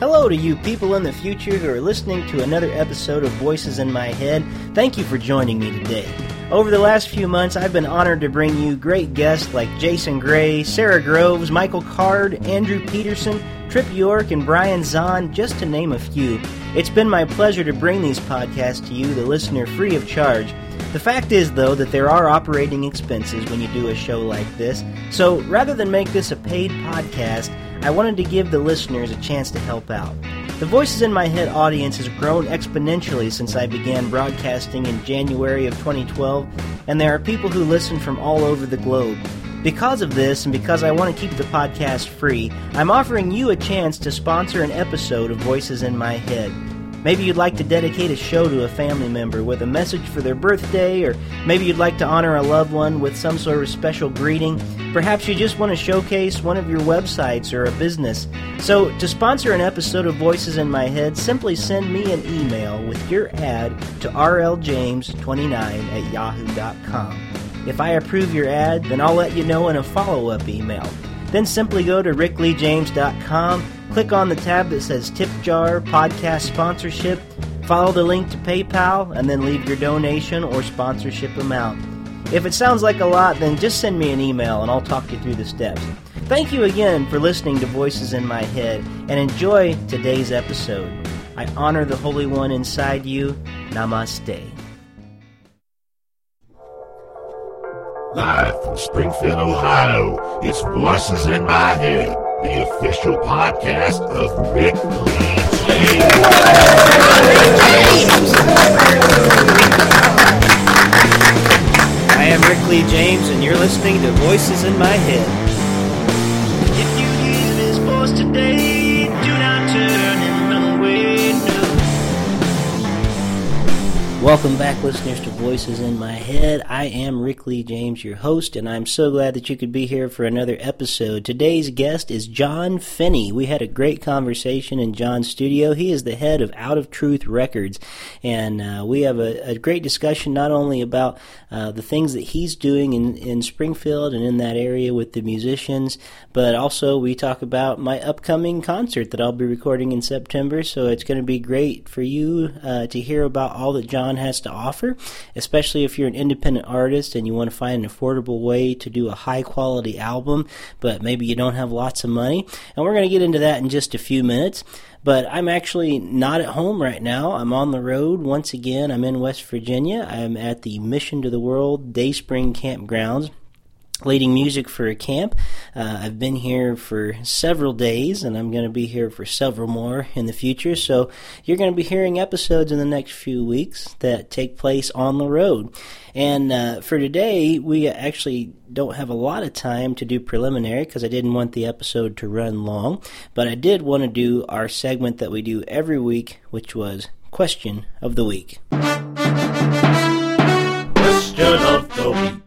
Hello to you people in the future who are listening to another episode of Voices in My Head. Thank you for joining me today. Over the last few months, I've been honored to bring you great guests like Jason Gray, Sara Groves, Michael Card, Andrew Peterson, Trip York, and Brian Zahnd, just to name a few. It's been my pleasure to bring these podcasts to you, the listener, free of charge. The fact is, though, that there are operating expenses when you do a show like this, so rather than make this a paid podcast, I wanted to give the listeners a chance to help out. The Voices in My Head audience has grown exponentially since I began broadcasting in January of 2012, and there are people who listen from all over the globe. Because of this, and because I want to keep the podcast free, I'm offering you a chance to sponsor an episode of Voices in My Head. Maybe you'd like to dedicate a show to a family member with a message for their birthday, or maybe you'd like to honor a loved one with some sort of special greeting. Perhaps you just want to showcase one of your websites or a business. So, to sponsor an episode of Voices in My Head, simply send me an email with your ad to rljames29 at yahoo.com. If I approve your ad, then I'll let you know in a follow up email. Then simply go to rickleejames.com, click on the tab that says Tip Jar Podcast Sponsorship, follow the link to PayPal, and then leave your donation or sponsorship amount. If it sounds like a lot, then just send me an email and I'll talk you through the steps. Thank you again for listening to Voices in My Head and enjoy today's episode. I honor the Holy One inside you. Namaste. Live from Springfield, Ohio, it's Voices in My Head, the official podcast of Rick Lee I am Rick Lee James, and you're listening to Voices in My Head. If you hear this voice today, Welcome back, listeners, to Voices in My Head. I am Rick Lee James, your host, and I'm so glad that you could be here for another episode. Today's guest is Jon Finney. We had a great conversation in Jon's studio. He is the head of Out of Truth Records, and uh, we have a, a, great discussion not only about uh, the things that he's doing in, in Springfield and in that area with the musicians, but also we talk about my upcoming concert that I'll be recording in September. So it's going to be great for you uh, to hear about all that Jon has to offer, especially if you're an independent artist and you want to find an affordable way to do a high quality album, but maybe you don't have lots of money. And we're going to get into that in just a few minutes. But I'm actually not at home right now. I'm on the road once again. I'm in West Virginia. I'm at the Mission to the World Day Spring Campgrounds leading music for a camp. Uh, I've been here for several days, and I'm going to be here for several more in the future. So you're going to be hearing episodes in the next few weeks that take place on the road. And uh, for today, we actually don't have a lot of time to do preliminary because I didn't want the episode to run long. But I did want to do our segment that we do every week, which was Question of the Week. Question of the Week.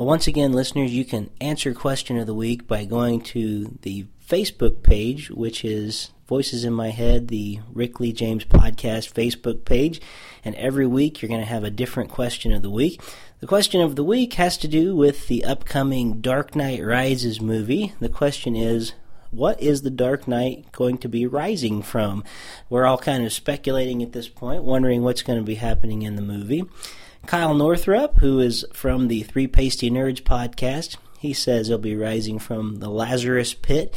Well, once again, listeners, you can answer question of the week by going to the Facebook page, which is Voices in My Head, the Rick Lee James Podcast Facebook page. And every week you're going to have a different question of the week. The question of the week has to do with the upcoming Dark Knight Rises movie. The question is, what is the Dark Knight going to be rising from? We're all kind of speculating at this point, wondering what's going to be happening in the movie. Kyle Northrup, who is from the Three Pasty Nerds podcast, he says he'll be rising from the Lazarus Pit.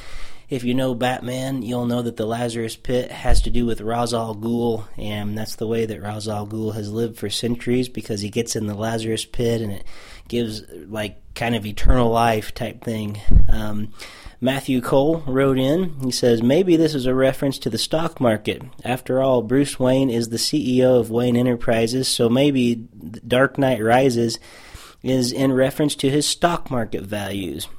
If you know Batman, you'll know that the Lazarus Pit has to do with Ra's al Ghul, and that's the way that Ra's al Ghul has lived for centuries because he gets in the Lazarus Pit and it gives like kind of eternal life type thing. Um, Matthew Cole wrote in. He says, Maybe this is a reference to the stock market. After all, Bruce Wayne is the CEO of Wayne Enterprises, so maybe Dark Knight Rises is in reference to his stock market values.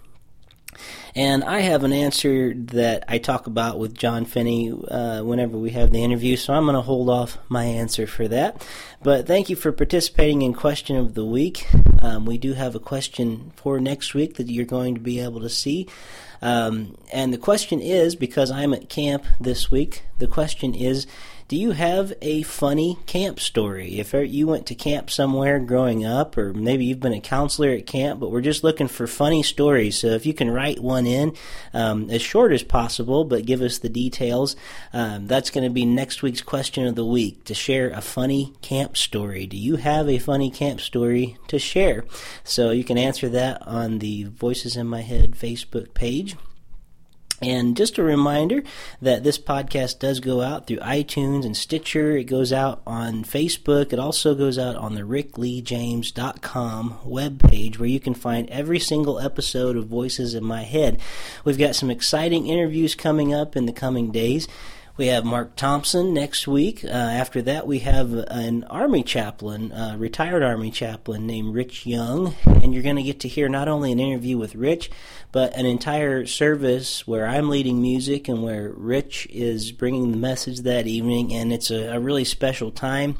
And I have an answer that I talk about with Jon Finney uh, whenever we have the interview, so I'm going to hold off my answer for that. But thank you for participating in Question of the Week. Um, we do have a question for next week that you're going to be able to see. Um, and the question is because I'm at camp this week, the question is Do you have a funny camp story? If you went to camp somewhere growing up, or maybe you've been a counselor at camp, but we're just looking for funny stories. So if you can write one in um, as short as possible, but give us the details, um, that's going to be next week's question of the week to share a funny camp story. Do you have a funny camp story to share? So you can answer that on the Voices in My Head Facebook page. And just a reminder that this podcast does go out through iTunes and Stitcher. It goes out on Facebook. It also goes out on the rickleejames.com webpage where you can find every single episode of Voices in My Head. We've got some exciting interviews coming up in the coming days. We have Mark Thompson next week. Uh, after that, we have an Army chaplain, uh, retired Army chaplain named Rich Young. And you're going to get to hear not only an interview with Rich, but an entire service where I'm leading music and where Rich is bringing the message that evening. And it's a, a really special time.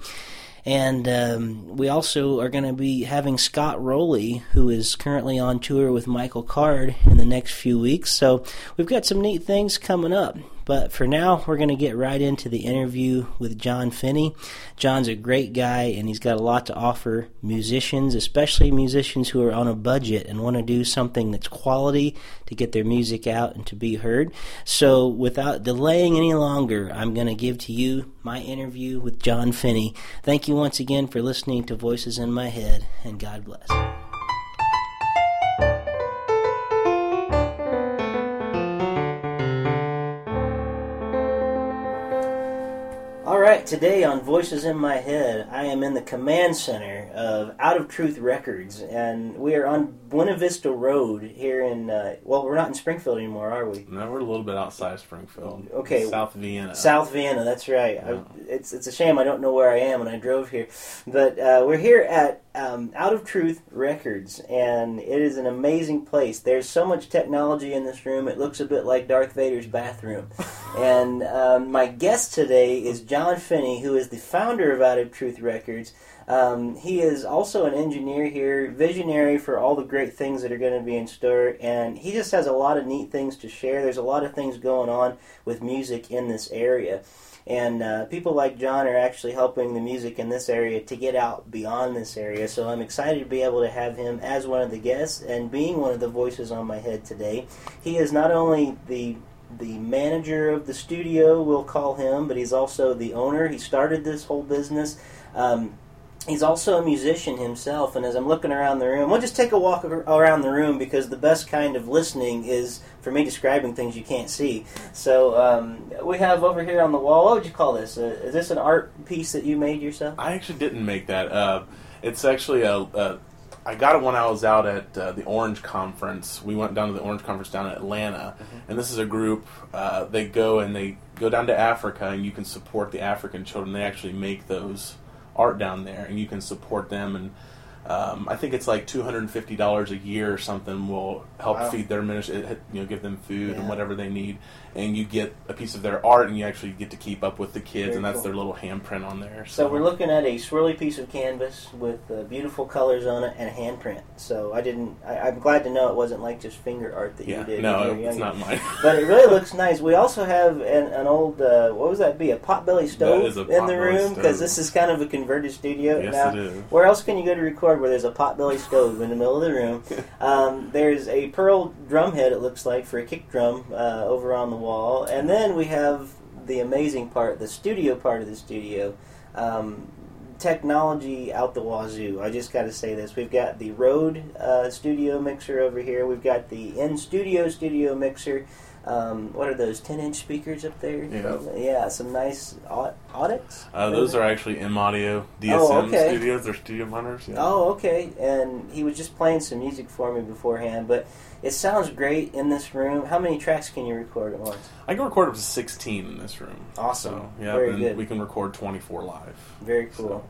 And um, we also are going to be having Scott Rowley, who is currently on tour with Michael Card, in the next few weeks. So we've got some neat things coming up. But for now, we're going to get right into the interview with Jon Finney. Jon's a great guy, and he's got a lot to offer musicians, especially musicians who are on a budget and want to do something that's quality to get their music out and to be heard. So, without delaying any longer, I'm going to give to you my interview with Jon Finney. Thank you once again for listening to Voices in My Head, and God bless. Right, today on Voices in My Head, I am in the command center of Out of Truth Records, and we are on Buena Vista Road here in. Uh, well, we're not in Springfield anymore, are we? No, we're a little bit outside of Springfield. Okay, South Vienna. South Vienna, that's right. Yeah. I, it's it's a shame I don't know where I am when I drove here, but uh, we're here at um, Out of Truth Records, and it is an amazing place. There's so much technology in this room; it looks a bit like Darth Vader's bathroom. and um, my guest today is Jon Finney, who is the founder of Out of Truth Records. Um, he is also an engineer here, visionary for all the great things that are going to be in store, and he just has a lot of neat things to share. There's a lot of things going on with music in this area. And uh, people like Jon are actually helping the music in this area to get out beyond this area. So I'm excited to be able to have him as one of the guests and being one of the voices on my head today. He is not only the the manager of the studio, we'll call him, but he's also the owner. He started this whole business. Um, he's also a musician himself, and as I'm looking around the room, we'll just take a walk around the room because the best kind of listening is for me describing things you can't see. So um, we have over here on the wall. What would you call this? Uh, is this an art piece that you made yourself? I actually didn't make that. Uh, it's actually a, a. I got it when I was out at uh, the Orange Conference. We went down to the Orange Conference down in Atlanta, and this is a group. Uh, they go and they go down to Africa, and you can support the African children. They actually make those art down there, and you can support them. And um, I think it's like two hundred and fifty dollars a year or something will help Wow. feed their ministry. You know, give them food Yeah. and whatever they need, and you get a piece of their art, and you actually get to keep up with the kids, Very and that's cool. their little handprint on there. So we're looking at a swirly piece of canvas with uh, beautiful colors on it and a handprint. So I didn't. I, I'm glad to know it wasn't like just finger art that Yeah, you did. no, it's not mine. But it really looks nice. We also have an, an old, uh, what was that be, a potbelly stove in the room? Because this is kind of a converted studio. Yes, now, it is. Where else can you go to record where there's a potbelly stove in the middle of the room? Um, there's a pearl drum head, it looks like, for a kick drum uh, over on the wall. And then we have the amazing part, the studio part of the studio. Um, technology out the wazoo. I just got to say this. We've got the Rode uh, studio mixer over here. We've got the in studio studio mixer. Um, what are those 10 inch speakers up there? Yeah. Yeah, some nice au- audits. Uh, those are actually M Audio DSM Oh, okay. studios. They're studio monitors. Yeah. Oh, okay. And he was just playing some music for me beforehand, but it sounds great in this room. How many tracks can you record at once? I can record up to 16 in this room. Awesome. So, yeah, Very and good. we can record 24 live. Very cool.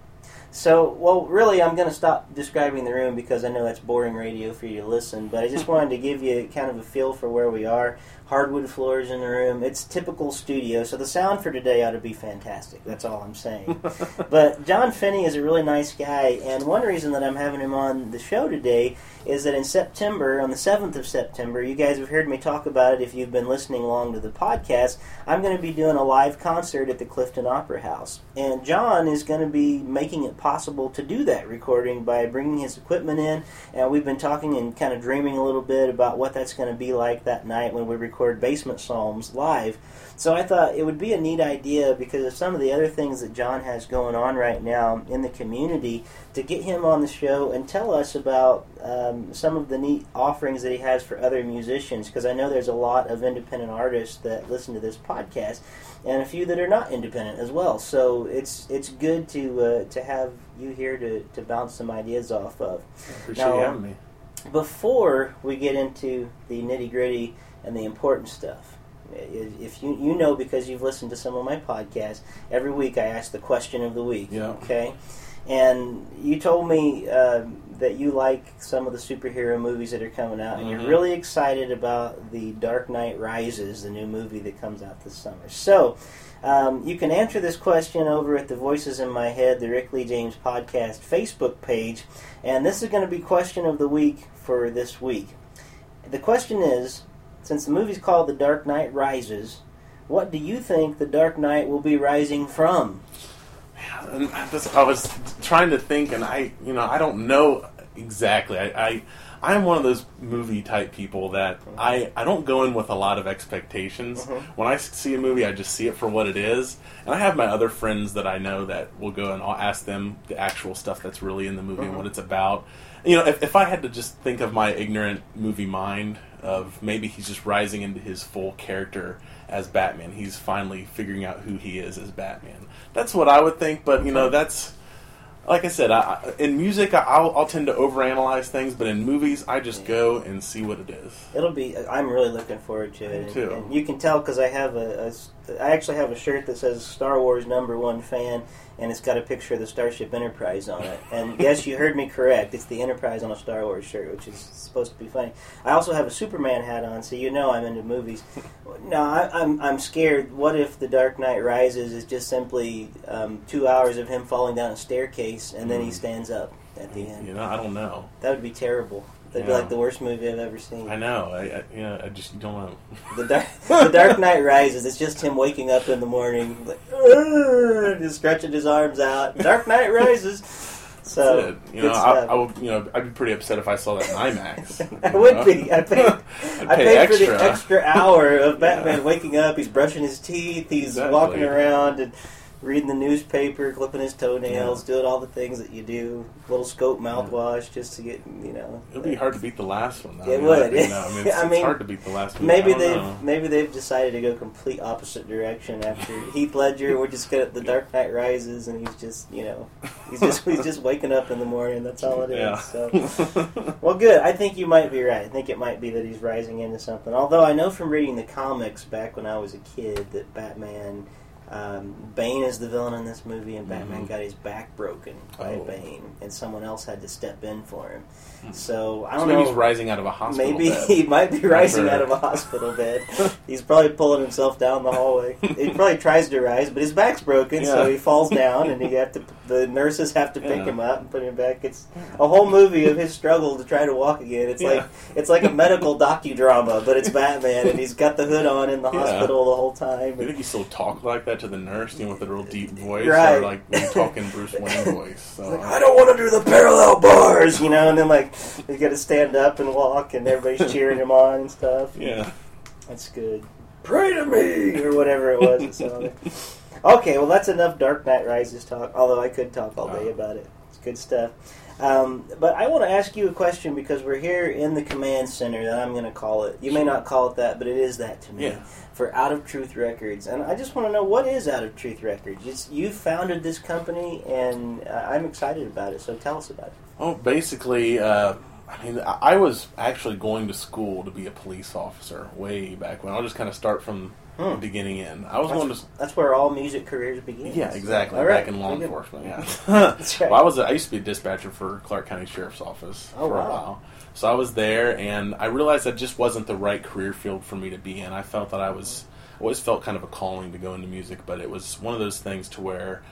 So, well, really, I'm going to stop describing the room because I know that's boring radio for you to listen. But I just wanted to give you kind of a feel for where we are. Hardwood floors in the room. It's typical studio, so the sound for today ought to be fantastic. That's all I'm saying. but Jon Finney is a really nice guy, and one reason that I'm having him on the show today is that in September, on the 7th of September, you guys have heard me talk about it if you've been listening along to the podcast. I'm going to be doing a live concert at the Clifton Opera House. And Jon is going to be making it possible to do that recording by bringing his equipment in. And we've been talking and kind of dreaming a little bit about what that's going to be like that night when we record Basement Psalms live. So I thought it would be a neat idea because of some of the other things that Jon has going on right now in the community to get him on the show and tell us about um, some of the neat offerings that he has for other musicians. Because I know there's a lot of independent artists that listen to this podcast, and a few that are not independent as well. So it's it's good to uh, to have you here to, to bounce some ideas off of. Appreciate Now- you having me. Before we get into the nitty gritty and the important stuff, if you you know because you've listened to some of my podcasts, every week I ask the question of the week. Yeah. Okay. And you told me uh, that you like some of the superhero movies that are coming out, and Mhm. you're really excited about the Dark Knight Rises, the new movie that comes out this summer. So, um, you can answer this question over at the Voices in My Head, the Rick Lee James Podcast Facebook page. And this is going to be question of the week for this week. The question is since the movie's called The Dark Knight Rises, what do you think the Dark Knight will be rising from? I was trying to think, and I, you know, I don't know exactly. I, I, I'm one of those movie type people that I, I don't go in with a lot of expectations. Mhm. When I see a movie, I just see it for what it is. And I have my other friends that I know that will go and I'll ask them the actual stuff that's really in the movie and Mhm. what it's about. You know, if, if I had to just think of my ignorant movie mind of maybe he's just rising into his full character as Batman. He's finally figuring out who he is as Batman. That's what I would think, but you know, that's like I said. I, in music, I- I'll, I'll tend to overanalyze things, but in movies, I just go and see what it is. It'll be. I'm really looking forward to it. Me And- too. And, you can tell because I have a, a I actually have a shirt that says Star Wars number one fan, and it's got a picture of the Starship Enterprise on it. And yes, you heard me correct. It's the Enterprise on a Star Wars shirt, which is supposed to be funny. I also have a Superman hat on, so you know I'm into movies. No, I, I'm I'm scared. What if The Dark Knight Rises is just simply um, two hours of him falling down a staircase and then he Mm. stands up at the end? You know, I don't know. That would be terrible. That'd be like the worst movie I've ever seen. I know. I, I you know, I just don't know. The Dark, the Dark Knight Rises. It's just him waking up in the morning, like, just stretching his arms out. Dark Knight Rises. So That's it. You know, I, I, would you know, I'd be pretty upset if I saw that in IMAX. I you would know? be. I paid. I'd I pay paid for the extra. extra hour of Batman Yeah. waking up. He's brushing his teeth. He's Exactly. walking around and reading the newspaper, clipping his toenails, doing all the things that you do. Little scope mouthwash just to get you know. It'll be hard to beat the last one. Though. It I mean, would. I, no, I mean, it's, I it's mean, hard to beat the last one. Maybe they've know. maybe they've decided to go complete opposite direction after Heath Ledger. We're just gonna the Dark Knight Rises, and he's just you know he's just he's just waking up in the morning. That's all it is. Yeah. So well, good. I think you might be right. I think it might be that he's rising into something. Although I know from reading the comics back when I was a kid that Batman. Um, Bane is the villain in this movie, and Batman Mhm. got his back broken by Oh. Bane, and someone else had to step in for him. So I don't maybe know. he's rising out of a hospital. Maybe bed. he might be rising out of a hospital bed. He's probably pulling himself down the hallway. He probably tries to rise, but his back's broken, so he falls down, and he have to. The nurses have to pick Yeah. him up and put him back. It's a whole movie of his struggle to try to walk again. It's like it's like a medical docudrama, but it's Batman, and he's got the hood on in the Yeah. hospital the whole time. You think he still talk like that to the nurse, you know, with a real deep voice, Right. or like when you talk in Bruce Wayne voice? So, Like, I don't want to do the parallel bars, you know, and then like he's got to stand up and walk, and everybody's cheering him on and stuff. yeah, That's good. Pray to me, or whatever it was. It sounded. Okay, well that's enough Dark Knight Rises talk. Although I could talk all day about it. It's good stuff. Um, but I want to ask you a question because we're here in the command center. That I'm going to call it. You may not call it that, but it is that to me. Yeah. For Out of Truth Records, and I just want to know what is Out of Truth Records. It's, you founded this company, and uh, I'm excited about it. So tell us about it. Well, basically, uh, I mean, I was actually going to school to be a police officer way back when. I'll just kind of start from Hmm. beginning in. I was going to. That's where all music careers begin. Yeah, exactly. All Back right. in law enforcement. Yeah. That's right. Well, I was. A, I used to be a dispatcher for Clark County Sheriff's Office Oh, for wow. a while. So I was there, and I realized that just wasn't the right career field for me to be in. I felt that I was always felt kind of a calling to go into music, but it was one of those things to where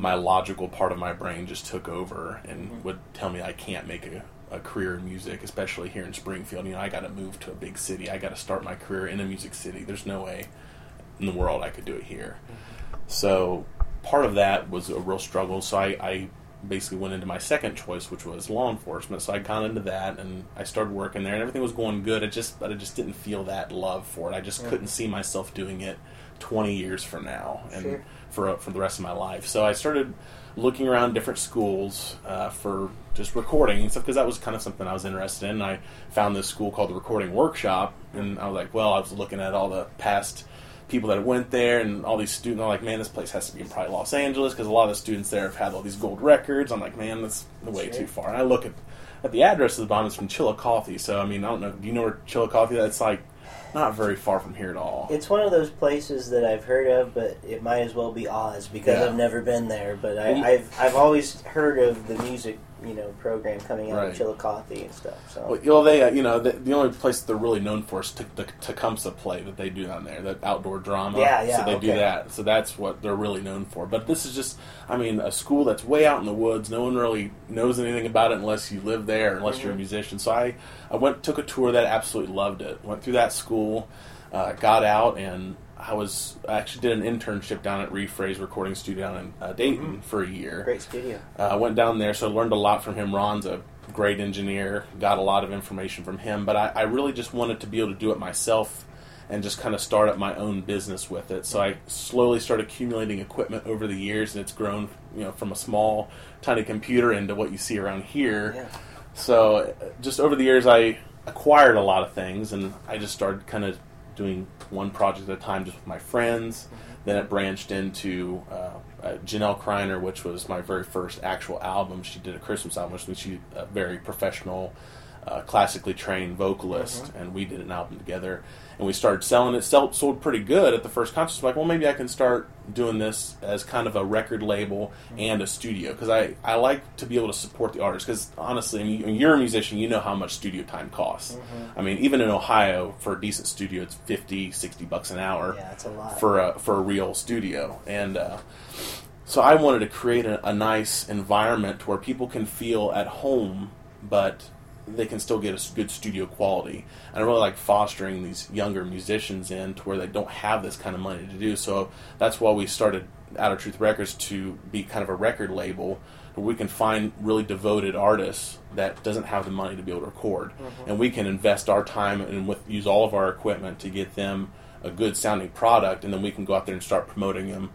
my logical part of my brain just took over and Mm-hmm. would tell me I can't make a, a career in music, especially here in Springfield. You know, I got to move to a big city. I got to start my career in a music city. There's no way in the world I could do it here. So part of that was a real struggle. So I, I basically went into my second choice, which was law enforcement. So I got into that and I started working there, and everything was going good. I just, but I just didn't feel that love for it. I just couldn't see myself doing it 20 years from now and Sure. For for the rest of my life. So I started looking around different schools uh, for just recording and stuff because that was kind of something I was interested in. I found this school called the Recording Workshop, and I was like, well, I was looking at all the past people that went there and all these students. I'm like, man, this place has to be in probably Los Angeles because a lot of the students there have had all these gold records. I'm like, man, that's way Sure. too far. And I look at at the address of the bomb is from Chillicothe, so I mean, I don't know. Do you know where Chillicothe? That's like not very far from here at all. It's one of those places that I've heard of, but it might as well be Oz because Yeah. I've never been there. But I, I've I've always heard of the music, you know, program coming out Right. of Chillicothe and stuff. So Well, you know, they, uh, you know, the, the only place they're really known for is t- the Tecumseh play that they do down there, that outdoor drama. Yeah, yeah, So they do that. So that's what they're really known for. But this is just, I mean, a school that's way out in the woods. No one really knows anything about it unless you live there, unless Mm-hmm. you're a musician. So I, I went, took a tour that, absolutely loved it. Went through that school, uh, got out, and I was, I actually did an internship down at Refraze Recording Studio down in uh, Dayton for a year. Mm-hmm. great studio. Uh, I went down there, so I learned a lot from him. Ron's a great engineer, got a lot of information from him, but I, I really just wanted to be able to do it myself and just kind of start up my own business with it. So I slowly started accumulating equipment over the years, and it's grown, you know, from a small, tiny computer into what you see around here. Yeah. So uh, just over the years, I acquired a lot of things, and I just started kind of doing one project at a time, just with my friends. Then it branched into uh, uh, Janelle Kreiner, which was my very first actual album. She did a Christmas album, which means she's a very professional, uh, classically trained vocalist, and we did an album together. And we started selling it. Sell, sold pretty good at the first concert. Like, well, maybe I can start doing this as kind of a record label and a studio because I, I like to be able to support the artist. Because honestly, I mean, when you're a musician, you know how much studio time costs. I mean, even in Ohio, for a decent studio, it's 50, 60 bucks an hour Yeah, it's a lot. for a for a real studio, and uh, so I wanted to create a, a nice environment where people can feel at home, but they can still get a good studio quality. And I really like fostering these younger musicians in to where they don't have this kind of money to do. So that's why we started Out of Truth Records to be kind of a record label where we can find really devoted artists that doesn't have the money to be able to record, mm-hmm. and we can invest our time and with use all of our equipment to get them a good sounding product, and then we can go out there and start promoting them.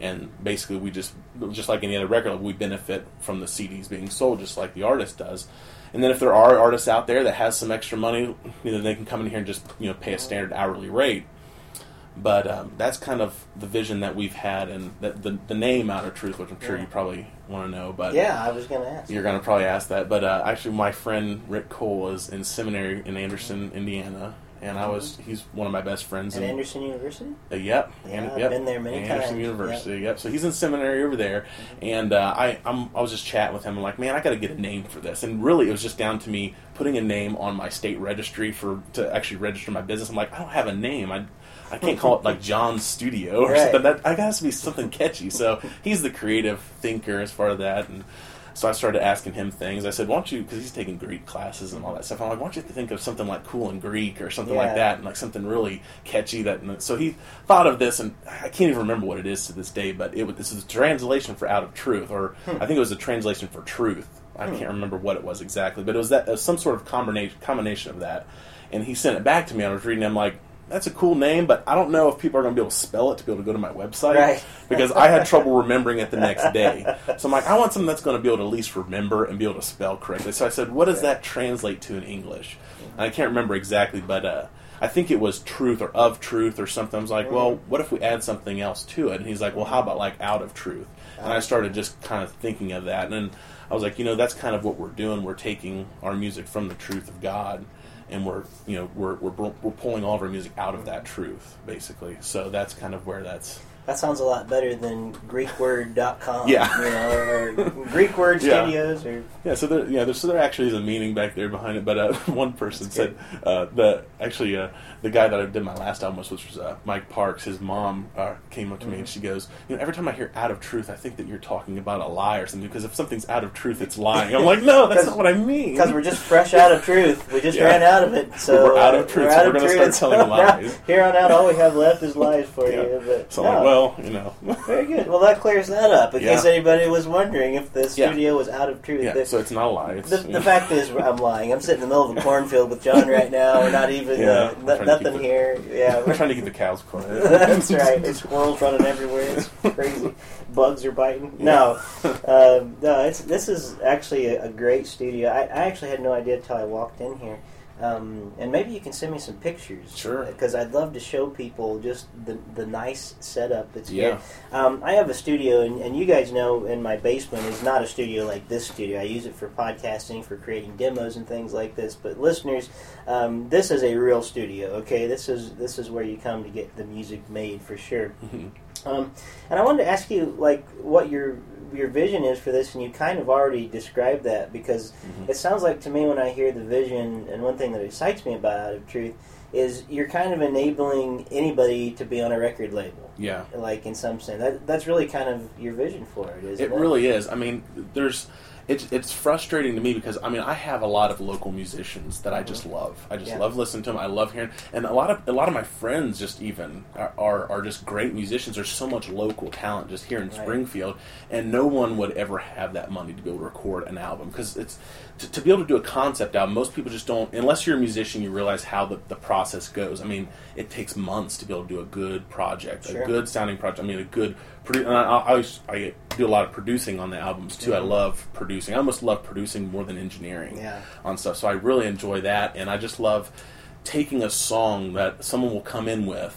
And basically, we just just like any other record, we benefit from the CDs being sold, just like the artist does. And then if there are artists out there that has some extra money, you know, they can come in here and just you know pay a standard hourly rate. But um, that's kind of the vision that we've had, and the the, the name Out of Truth, which I'm sure Yeah. you probably want to know. But yeah, I was going to ask. you're going to probably ask that, but uh, actually, my friend Rick Cole is in seminary in Anderson, Indiana, and I was he's one of my best friends. At in, Anderson University? uh, yep, Yeah, and- I've yep, been there many times. Anderson times, University. Yep. So he's in seminary over there, and uh, I I'm, I was just chatting with him. I'm like, man, I got to get a name for this, and really, it was just down to me putting a name on my state registry for to actually register my business. I'm like, I don't have a name. I I can't call it like Jon's Studio or Right. something. That I got to be something catchy. So he's the creative thinker as far as that, and so I started asking him things. I said, "Why don't you?" Because he's taking Greek classes and all that stuff. I'm like, "Why don't you think of something like cool in Greek or something Yeah. like that, and like something really catchy?" That and so he thought of this, and I can't even remember what it is to this day. But it was this is a translation for "out of truth," or hmm. I think it was a translation for "truth." I hmm. can't remember what it was exactly, but it was that it was some sort of combination combination of that. And he sent it back to me. I was reading. I'm like. That's a cool name, but I don't know if people are going to be able to spell it to be able to go to my website Right. because I had trouble remembering it the next day. So I'm like, I want something that's going to be able to at least remember and be able to spell correctly. So I said, what does that translate to in English? And I can't remember exactly, but uh, I think it was truth or of truth or something. I was like, well, what if we add something else to it? And he's like, well, how about like out of truth? And I started just kind of thinking of that. And then I was like, you know, that's kind of what we're doing. We're taking our music from the truth of God and we're you know we're we're we're pulling all of our music out of that truth basically. So that's kind of where that's That sounds a lot better than GreekWord.com. Yeah. You know, or Greek Word Yeah. Studios, or Yeah, so there, yeah, there's, so there actually is a meaning back there behind it. But uh, one person That's said uh, the actually uh, the guy that I did my last album with, which was uh, Mike Parks. His mom uh, came up to me and she goes, "You know, every time I hear out of truth, I think that you're talking about a lie or something. Because if something's out of truth, it's lying." I'm like, "No, that's not what I mean." because we're just fresh out of truth. We just Yeah. ran out of it, so We're out of truth, we're so we're gonna truth. start telling lies. Here on out, all we have left is lies for Yeah. you. But so I'm like, no. You know, Very good. Well, that clears that up. In Yeah. case anybody was wondering if the Yeah. studio was out of truth. yeah. The, So it's not a lie. It's, the, the fact is, I'm lying. I'm sitting in the middle of a cornfield with Jon right now. We're not even Yeah, uh, I'm no- trying to nothing keep it- here. Yeah, we're trying to keep the cows quiet. That's right. There's squirrels running everywhere. It's crazy. Bugs are biting. No, um, no. It's this is actually a, a great studio. I, I actually had no idea until I walked in here. Um, and maybe you can send me some pictures. Sure. Because I'd love to show people just the the nice setup that's Yeah. here. Um, I have a studio, and, and you guys know in my basement is not a studio like this studio. I use it for podcasting, for creating demos and things like this. But listeners, um, this is a real studio. Okay, this is this is where you come to get the music made for sure. Um, and I wanted to ask you, like, what your your vision is for this, and you kind of already described that because Mhm. it sounds like to me when I hear the vision, and one thing that excites me about Out of Truth is you're kind of enabling anybody to be on a record label, yeah. like in some sense. That that's really kind of your vision for it, isn't it? It really is. I mean, there's it's it's frustrating to me because I mean I have a lot of local musicians that I just mm-hmm. love. I just Yeah. love listening to them. I love hearing, and a lot of a lot of my friends just even are are, are just great musicians. There's so much local talent just here in Right. Springfield, and no one would ever have that money to be able to record an album because it's to, to be able to do a concept album. Most people just don't. Unless you're a musician, you realize how the, the process goes. I mean, it takes months to be able to do a good project, Sure. a good sounding project. I mean, a good. Produ- and I, I, always- I do a lot of producing on the albums too. I Mhm. love producing. I almost love producing more than engineering Yeah. on stuff. So I really enjoy that, and I just love taking a song that someone will come in with,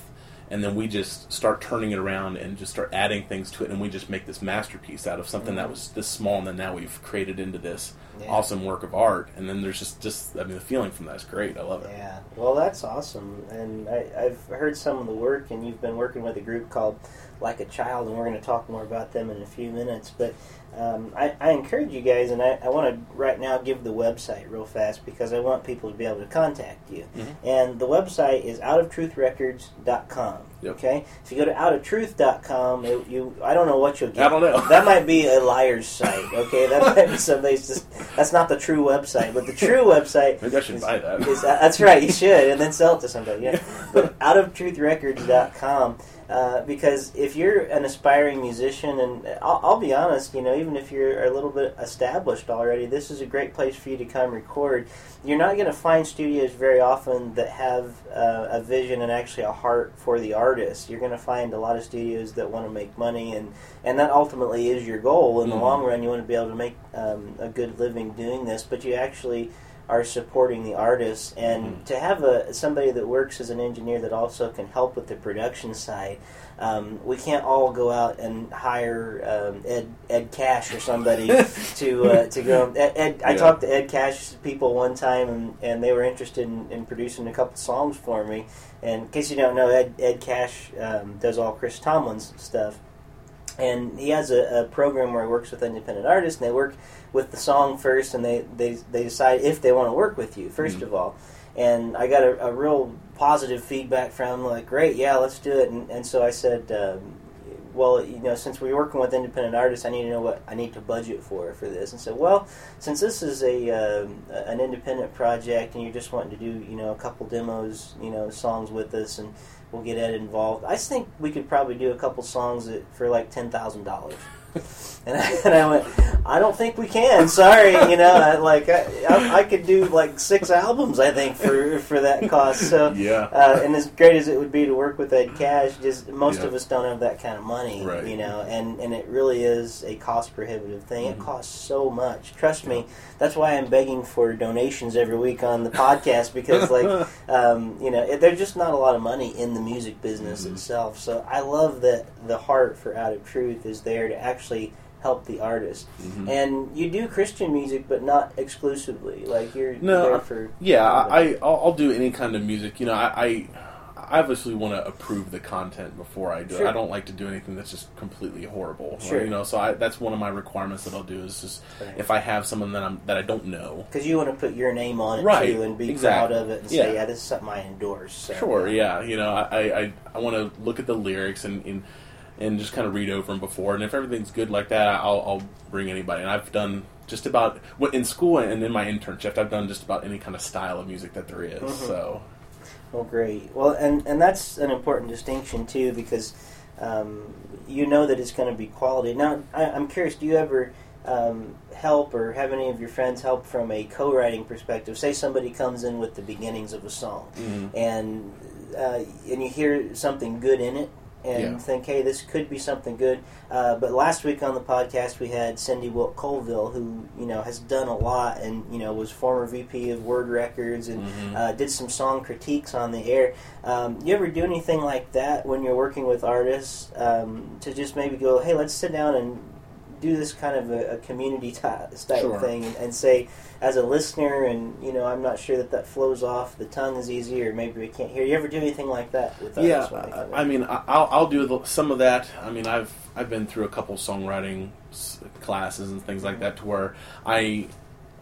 and then we just start turning it around and just start adding things to it, and we just make this masterpiece out of something that Mhm. was this small, and then now we've created into this Yeah. awesome work of art. And then there's just just I mean the feeling from that is great. I love it. Yeah, well, that's awesome, and I, I've heard some of the work, and you've been working with a group called Like a Child, and we're going to talk more about them in a few minutes. But um, I, I encourage you guys, and I, I want to right now give the website real fast because I want people to be able to contact you. Mhm. And the website is outoftruthrecords.com. Yep. Okay, if you go to outoftruth.com, it, you I don't know what you'll get. I don't know. That might be a liar's site. Okay, that might be somebody's just. That's not the true website, but the true website Maybe I should is- buy that. is- that's right, you should, and then sell it to somebody. Yeah, but outoftruthrecords.com. Uh, because if you're an aspiring musician, and I'll, I'll be honest, you know, even if you're a little bit established already, this is a great place for you to come record. You're not going to find studios very often that have uh, a vision and actually a heart for the artist. You're going to find a lot of studios that want to make money, and, and that ultimately is your goal. In the Mhm. long run, you want to be able to make um, a good living doing this, but you actually are supporting the artists and Mhm. to have a somebody that works as an engineer that also can help with the production side um, we can't all go out and hire um, Ed Ed Cash or somebody to uh, to go. Ed, Ed, I talked to Ed Cash people one time, and, and they were interested in, in producing a couple songs for me. And in case you don't know, Ed Ed Cash um, does all Chris Tomlin's stuff, and he has a, a program where he works with independent artists, and they work with the song first, and they they, they decide if they want to work with you 1st Mhm. of all. And I got a, a real positive feedback from him, like, great, yeah, let's do it. And, and so I said, um, well, you know, since we're working with independent artists, I need to know what I need to budget for for this. And so, well, since this is a um, an independent project, and you're just wanting to do, you know, a couple demos, you know, songs with us, and we'll get Ed involved. I think we could probably do a couple songs that, for like ten thousand dollars. And I, and I went, I don't think we can. Sorry, you know, I, like I, I, I could do like six albums, I think, for for that cost. So, Yeah. uh, and as great as it would be to work with Ed Cash, just most Yeah. of us don't have that kind of money, Right. you know, and and it really is a cost prohibitive thing. It Mhm. costs so much. Trust me, that's why I'm begging for donations every week on the podcast because, like, um, you know, there's just not a lot of money in the music business Mhm. itself. So I love that the heart for Out of Truth is there to actually help the artist. Mhm. And you do Christian music, but not exclusively. Like you're No, there for Yeah, I, I'll, I'll do any kind of music. You know, I, I obviously want to approve the content before I do Sure. it. I don't like to do anything that's just completely horrible. or, Sure. you know, so I, that's one of my requirements that I'll do is just Right. if I have someone that I'm that I don't know. because you want to put your name on it Right, too and be exactly. proud of it and Yeah. say, yeah, this is something I endorse. So, Sure, yeah, you know, I I, I want to look at the lyrics and. and and just kind of read over them before, and if everything's good like that, I'll, I'll bring anybody. And I've done just about what in school and in my internship, I've done just about any kind of style of music that there is. Mhm. So Well, great. Well, and and that's an important distinction too, because um, you know that it's going to be quality. Now, I, I'm curious. Do you ever um, help or have any of your friends help from a co-writing perspective? Say somebody comes in with the beginnings of a song, mhm. and uh, and you hear something good in it. And Yeah. think, hey, this could be something good. Uh, but last week on the podcast, we had Cindy Wilt Colville, who you know has done a lot, and you know was former VP of Word Records, and Mhm. uh, did some song critiques on the air. Um, you ever do anything like that when you're working with artists um, to just maybe go, hey, let's sit down and do this kind of a, a community type Sure. thing, and, and say, as a listener, and you know, I'm not sure that that flows off the tongue as easy, or maybe we can't hear. You ever do anything like that with yeah, when they? I mean, I- I'll, I'll do the- some of that. I mean, I've I've been through a couple songwriting classes and things like mm-hmm. that to where I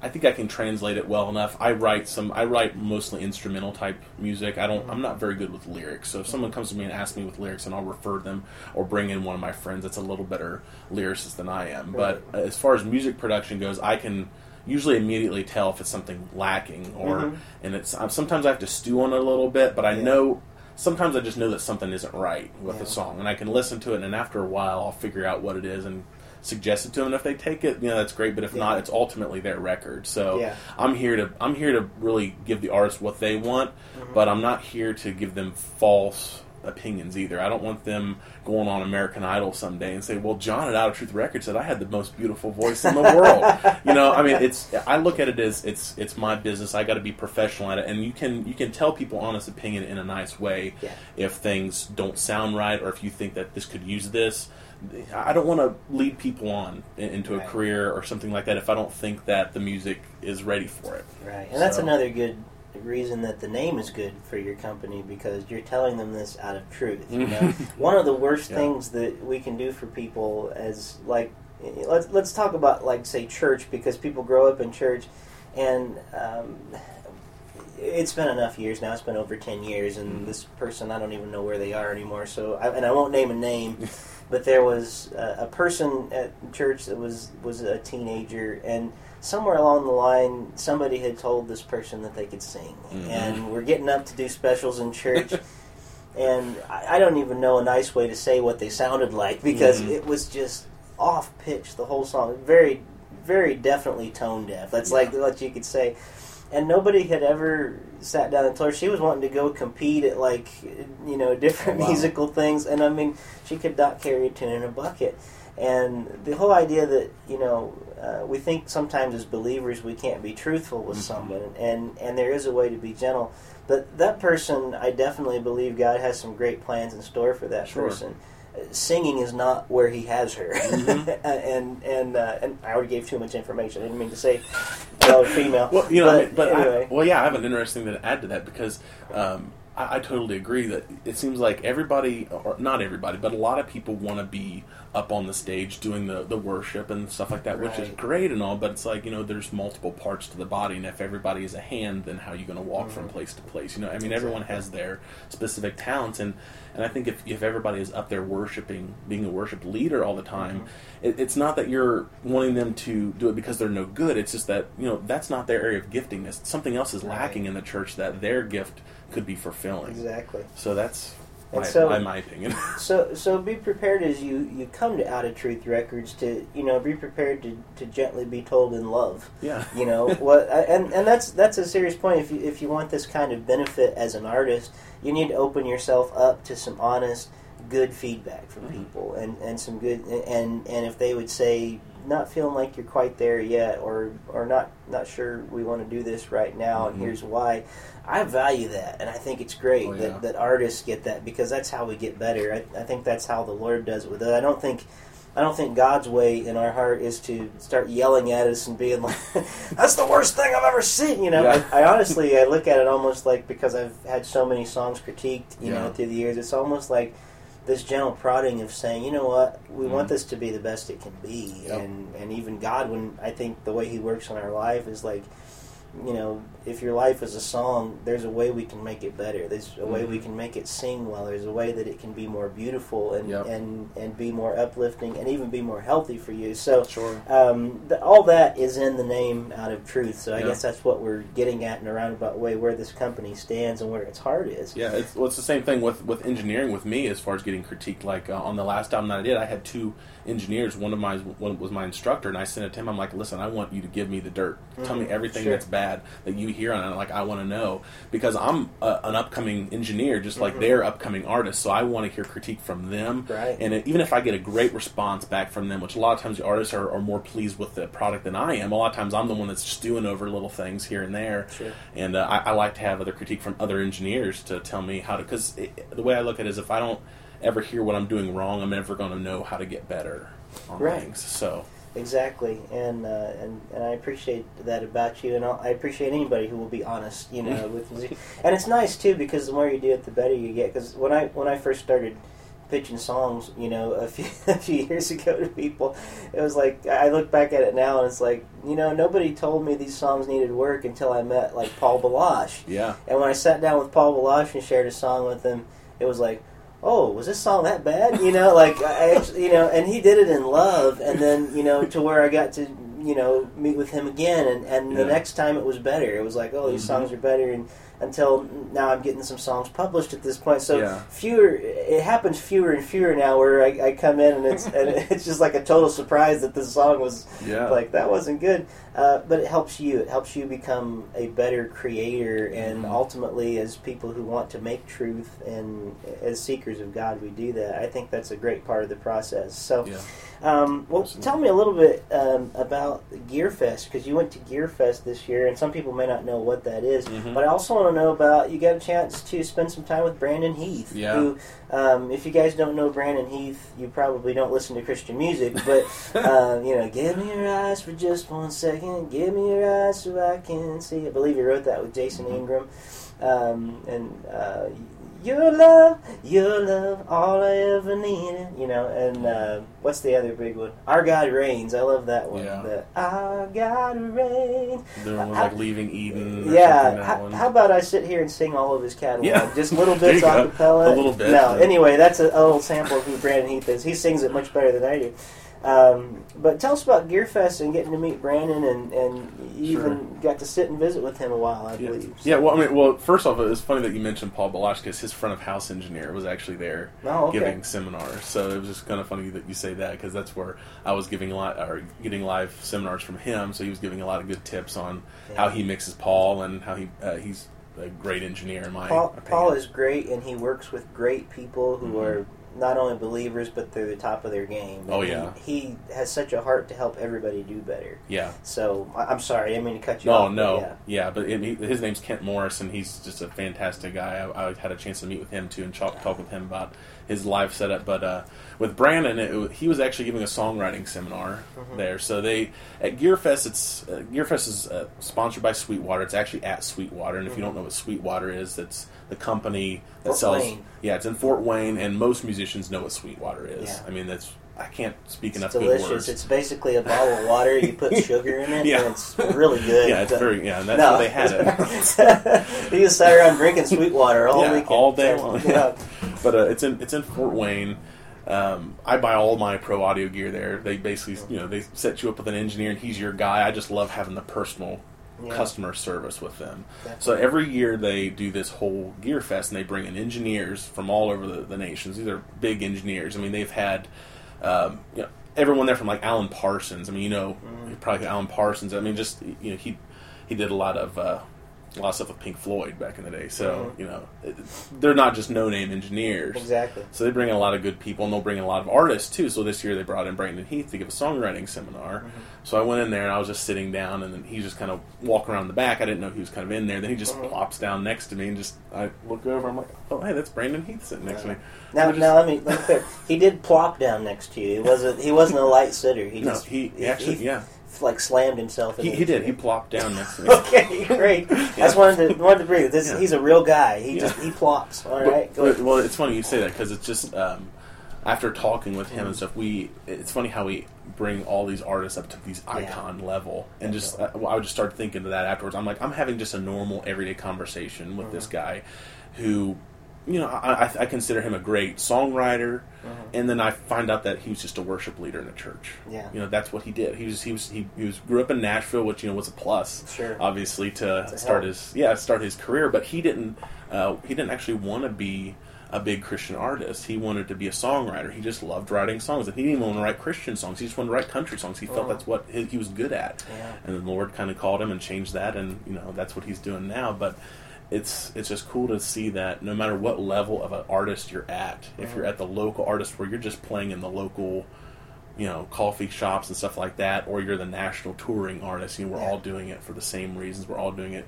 I think I can translate it well enough. I write some. I write mostly instrumental type music. I don't. I'm not very good with lyrics. So if someone comes to me and asks me with lyrics, and I'll refer them or bring in one of my friends that's a little better lyricist than I am. But as far as music production goes, I can usually immediately tell if it's something lacking or Mhm. and it's sometimes I have to stew on it a little bit, but I Yeah. know sometimes I just know that something isn't right with Yeah. the song, and I can listen to it, and after a while, I'll figure out what it is and suggest it to them. And if they take it, you know, that's great. But if Yeah. not, it's ultimately their record. So Yeah. I'm here to I'm here to really give the artist what they want, Mm-hmm. but I'm not here to give them false opinions either. I don't want them going on American Idol someday and say, "Well, Jon at Out of Truth Records said I had the most beautiful voice in the world." you know, I mean, it's I look at it as it's it's my business. I got to be professional at it, and you can you can tell people honest opinion in a nice way Yeah. if things don't sound right or if you think that this could use this. I don't want to lead people on in- into a Right. career or something like that if I don't think that the music is ready for it. Right, and that's another good reason that the name is good for your company because you're telling them this out of truth. You know, one of the worst Yeah. things that we can do for people is like let's let's talk about like say church because people grow up in church and. Um, it's been enough years now. It's been over ten years, and Mhm. this person I don't even know where they are anymore. So, I, and I won't name a name, but there was a, a person at church that was was a teenager, and somewhere along the line, somebody had told this person that they could sing, Mhm. and we're getting up to do specials in church. And I I don't even know a nice way to say what they sounded like because Mhm. it was just off pitch the whole song. Very, very definitely tone deaf. That's like what you could say. And nobody had ever sat down and told her she was wanting to go compete at like you know different Oh, wow. musical things. And I mean, she could not carry a tune in a bucket. And the whole idea that you know uh, we think sometimes as believers we can't be truthful with Mhm. someone, and and there is a way to be gentle. But that person, I definitely believe God has some great plans in store for that Sure. person. Singing is not where He has her, Mhm. and and uh, and I already gave too much information. I didn't mean to say male or female. Well, you know, but, I mean, but anyway, I, well, yeah, I have an interesting thing to add to that because um, I, I totally agree that it seems like everybody, or not everybody, but a lot of people want to be up on the stage doing the, the worship and stuff like that, which is great and all. But it's like you know, there's multiple parts to the body, and if everybody is a hand, then how are you going to walk from Mhm. place to place? You know, I mean, everyone has their specific talents, and and I think if if everybody is up there worshiping, being a worship leader all the time, it, it's not that you're wanting them to do it because they're no good. It's just that you know that's not their area of giftingness. Something else is Right. lacking in the church that their gift could be fulfilling. exactly. So that's my, so- my, my opinion. So so be prepared as you you come to Out of Truth Records to you know be prepared to to gently be told in love. yeah. you know what and and that's that's a serious point if you if you want this kind of benefit as an artist you need to open yourself up to some honest good feedback from Mhm. people and and some good and and if they would say not feeling like you're quite there yet or or not not sure we want to do this right now Mhm. and here's why I value that and I think it's great Oh, yeah. that, that artists get that because that's how we get better I, I think that's how the Lord does it with it I don't think I don't think God's way in our heart is to start yelling at us and being like, "That's the worst thing I've ever seen." You know, Yeah. I, I honestly I look at it almost like because I've had so many songs critiqued, you know, through the years. It's almost like this gentle prodding of saying, you know what, we want Mhm. this to be the best it can be, Yep. and and even God, when I think the way He works in our life is like, you know, if your life is a song, there's a way we can make it better. There's a way we Mhm. can make it sing well. There's a way that it can be more beautiful and Yep. and and be more uplifting and even be more healthy for you. So Sure. um, th- all that is in the name out of truth. So I guess that's what we're getting at in a roundabout way, where this company stands and where its heart is. Yeah, it's, well, it's the same thing with, with engineering with me as far as getting critiqued. Like uh, on the last album that I did, I had two engineers. One of my one was my instructor, and I sent it to him. I'm like, listen, I want you to give me the dirt. Tell me Mhm, everything sure. that's bad that you hear on it. Like I want to know because I'm a, an upcoming engineer, just like Mhm. they're upcoming artists. So I want to hear critique from them. Right. And it, even if I get a great response back from them, which a lot of times the artists are, are more pleased with the product than I am. A lot of times I'm the one that's stewing over little things here and there. Sure. And uh, I, I like to have other critique from other engineers to tell me how to. Because the way I look at it is, if I don't ever hear what I'm doing wrong, I'm never going to know how to get better on Right. things. So Exactly, and uh, and and I appreciate that about you, and I'll, I appreciate anybody who will be honest, you know, with music. And it's nice too because the more you do it, the better you get. Because when I when I first started pitching songs, you know, a few a few years ago to people, it was like I look back at it now and it's like you know nobody told me these songs needed work until I met like Paul Baloche, yeah, and when I sat down with Paul Baloche and shared a song with him, it was like. Oh, was this song that bad? You know, like I, actually, you know, and he did it in love, and then you know, to where I got to, you know, meet with him again, and and the next time it was better. It was like, oh, these Mhm. songs are better, and until now I'm getting some songs published at this point. So Yeah. fewer, it happens fewer and fewer now, where I, I come in and it's and it's just like a total surprise that this song was yeah, like that wasn't good. Uh, but it helps you. It helps you become a better creator, and Mhm. ultimately, as people who want to make truth and as seekers of God, we do that. I think that's a great part of the process. So, yeah. um, well, Absolutely. tell me a little bit um, about GearFest because you went to GearFest this year, and some people may not know what that is. Mhm. But I also want to know about you got a chance to spend some time with Brandon Heath. Yeah. Who, um, if you guys don't know Brandon Heath, you probably don't listen to Christian music. But um, you know, give me your eyes for just one second. Give me your eyes so I can see. I believe he wrote that with Jason Mhm. Ingram. Um, and uh, your love, your love, all I ever needed. You know, and uh, what's the other big one? Our God reigns. I love that one. Yeah. The Our God reigns. The one with, I- like leaving Eden. Yeah, how, how about I sit here and sing all of his catalog? Yeah. Just little bits you a go. cappella. A little bit. No, anyway, that's a, a little sample of who Brandon Heath is. He sings it much better than I do. Um, but tell us about Gearfest and getting to meet Brandon, and, and you Sure. even got to sit and visit with him a while, I Yeah. believe. yeah, well, I mean, well, first off, it's funny that you mentioned Paul Baloche because his front of house engineer was actually there Oh, okay. giving seminars. So it was just kind of funny that you say that because that's where I was giving a lot or getting live seminars from him. So he was giving a lot of good tips on how he mixes Paul and how he uh, he's a great engineer in my Paul, opinion. Paul is great, and he works with great people who Mhm. are not only believers, but they're the top of their game. Oh, yeah. He, he has such a heart to help everybody do better. yeah. So I'm sorry, I didn't mean to cut you No, off. but no, yeah. yeah, but it, he, his name's Kent Morris, and he's just a fantastic guy. I, I had a chance to meet with him too and talk, talk with him about his live setup. But uh, with Brandon, it, he was actually giving a songwriting seminar Mhm. there. So they at Gearfest, it's uh, Gearfest is uh, sponsored by Sweetwater. It's actually at Sweetwater, and if you don't know what Sweetwater is, that's the company that Fort sells. Wayne. Yeah, it's in Fort Wayne, and most musicians know what Sweetwater is. Yeah. I mean, that's I can't speak It's enough good delicious. words. It's basically a bottle of water. You put sugar in it, Yeah. and it's really good. yeah, it's very yeah, and that's no. how they had it. he just sat around drinking sweet water all Yeah, weekend. all day long. Yeah. but uh, it's in it's in Fort Wayne. Um, I buy all my pro audio gear there. They basically, you know, they set you up with an engineer, and he's your guy. I just love having the personal Yeah. customer service with them. Definitely. So every year they do this whole gear fest, and they bring in engineers from all over the, the nations. These are big engineers. I mean, they've had, um, you know, everyone there from like Alan Parsons. I mean, you know, Mm. probably Alan Parsons. I mean, just you know, he he did a lot of. Uh, a lot of stuff with Pink Floyd back in the day. So Mhm. you know, it, they're not just no name engineers. Exactly. So they bring in a lot of good people, and they'll bring in a lot of artists too. So this year they brought in Brandon Heath to give a songwriting seminar. Mm-hmm. So I went in there and I was just sitting down, and then he just kind of walking around the back. I didn't know he was kind of in there. Then he just Mhm. plops down next to me, and just I look over. I'm like, oh hey, that's Brandon Heath sitting next to me. Now, just- now let me let me clear. He did plop down next to you. He wasn't. He wasn't a light sitter. He no, just he, he actually he, yeah like slammed himself. In He, he did. He plopped down next to me. Okay, great. I just wanted to wanted to bring it. This Yeah. he's a real guy. He Yeah. just he plops. All But- right, but- well, it's funny you say that because it's just um, after talking with him and stuff, we it's funny how we bring all these artists up to these icon level, and just uh, well, I would just start thinking to that afterwards. I'm like, I'm having just a normal everyday conversation with this guy, who, you know, I, I, consider him a great songwriter, and then I find out that he was just a worship leader in a church. Yeah. you know, that's what he did. He was he was he, he was grew up in Nashville, which you know was a plus, Sure. obviously to a start help. his yeah start his career but he didn't uh, he didn't actually want to be a big christian artist he wanted to be a songwriter he just loved writing songs and he didn't even want to write christian songs he just wanted to write country songs he felt Oh. that's what he, he was good at Yeah. and the lord kind of called him and changed that and you know that's what he's doing now but it's it's just cool to see that no matter what level of an artist you're at if you're at the local artist where you're just playing in the local you know coffee shops and stuff like that or you're the national touring artist you know we're Yeah. all doing it for the same reasons we're all doing it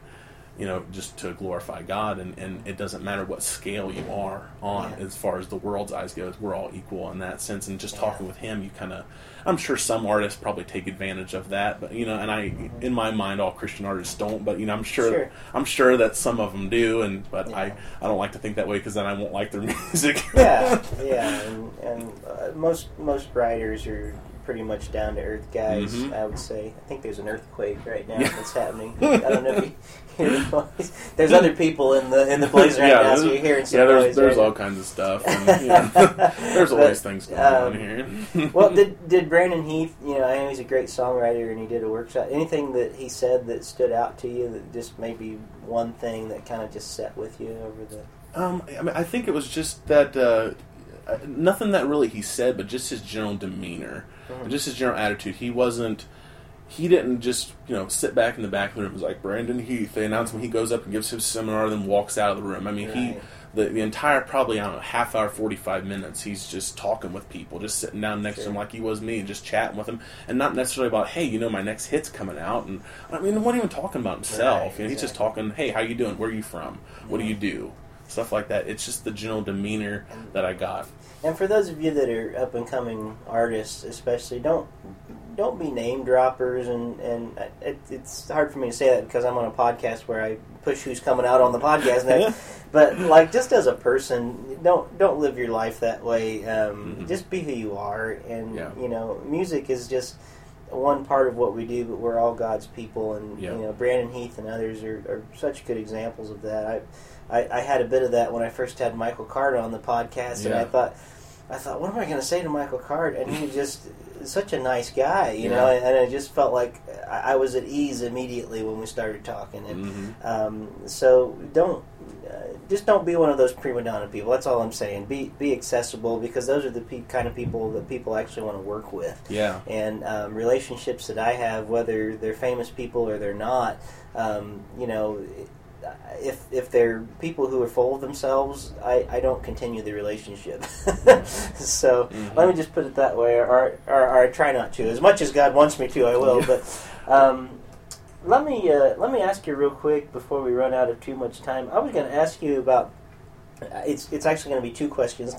you know just to glorify god and, and it doesn't matter what scale you are on Yeah. as far as the world's eyes goes we're all equal in that sense and just Yeah. talking with him you kind of i'm sure some artists probably take advantage of that but you know and i in my mind all christian artists don't but you know i'm sure, Mm-hmm. Sure. i'm sure that some of them do and but i i don't like to think that way because then i won't like their music yeah, yeah, and, and uh, most most writers are pretty much down to earth guys. Mhm. I would say. I think there's an earthquake right now Yeah. that's happening. I don't know if you hear the noise. There's other people in the in the blaze right now, so you're hearing some yeah, there's noise. there's right all kinds of stuff. And, you know, there's always But, things going um, on here. well, did did Brandon Heath? You know, I know he's a great songwriter, and he did a workshop. Anything that he said that stood out to you? That just maybe one thing that kind of just set with you over the. Um, I mean, I think it was just that uh, uh, nothing that really he said, but just his general demeanor, Just his general attitude. He wasn't. He didn't just you know sit back in the back of the room. It was like Brandon Heath. They announce him. He goes up and gives his seminar, then walks out of the room. I mean, he the, the entire probably I don't know half hour, forty five minutes. He's just talking with people, just sitting down next to him like he was me, and just chatting with him, and not necessarily about hey, you know, my next hit's coming out. And I mean, he wasn't even talking about himself. Right, you know, he's just talking, hey, how you doing? Where are you from? What do you do? Stuff like that. It's just the general demeanor that I got. And for those of you that are up and coming artists, especially, don't don't be name droppers. And and it, it's hard for me to say that because I'm on a podcast where I push who's coming out on the podcast. And but like, just as a person, don't don't live your life that way. Um, Mhm. Just be who you are. And Yeah. you know, music is just one part of what we do, but we're all God's people. And Yeah. you know, Brandon Heath and others are, are such good examples of that. I, I I had a bit of that when I first had Michael Card on the podcast, and I thought. I thought, what am I going to say to Michael Card? And he was just such a nice guy, you Yeah. know. And I just felt like I was at ease immediately when we started talking. And Mhm. um, so don't just don't be one of those prima donna people. That's all I'm saying. Be be accessible because those are the pe- kind of people that people actually want to work with. Yeah. And um, relationships that I have, whether they're famous people or they're not, um, you know, if if they're people who are full of themselves, I, I don't continue the relationship. so Mhm. let me just put it that way, or, or, or I try not to. As much as God wants me to, I will. Yeah. But um, let me uh, let me ask you real quick before we run out of too much time. I was going to ask you about. It's it's actually going to be two questions.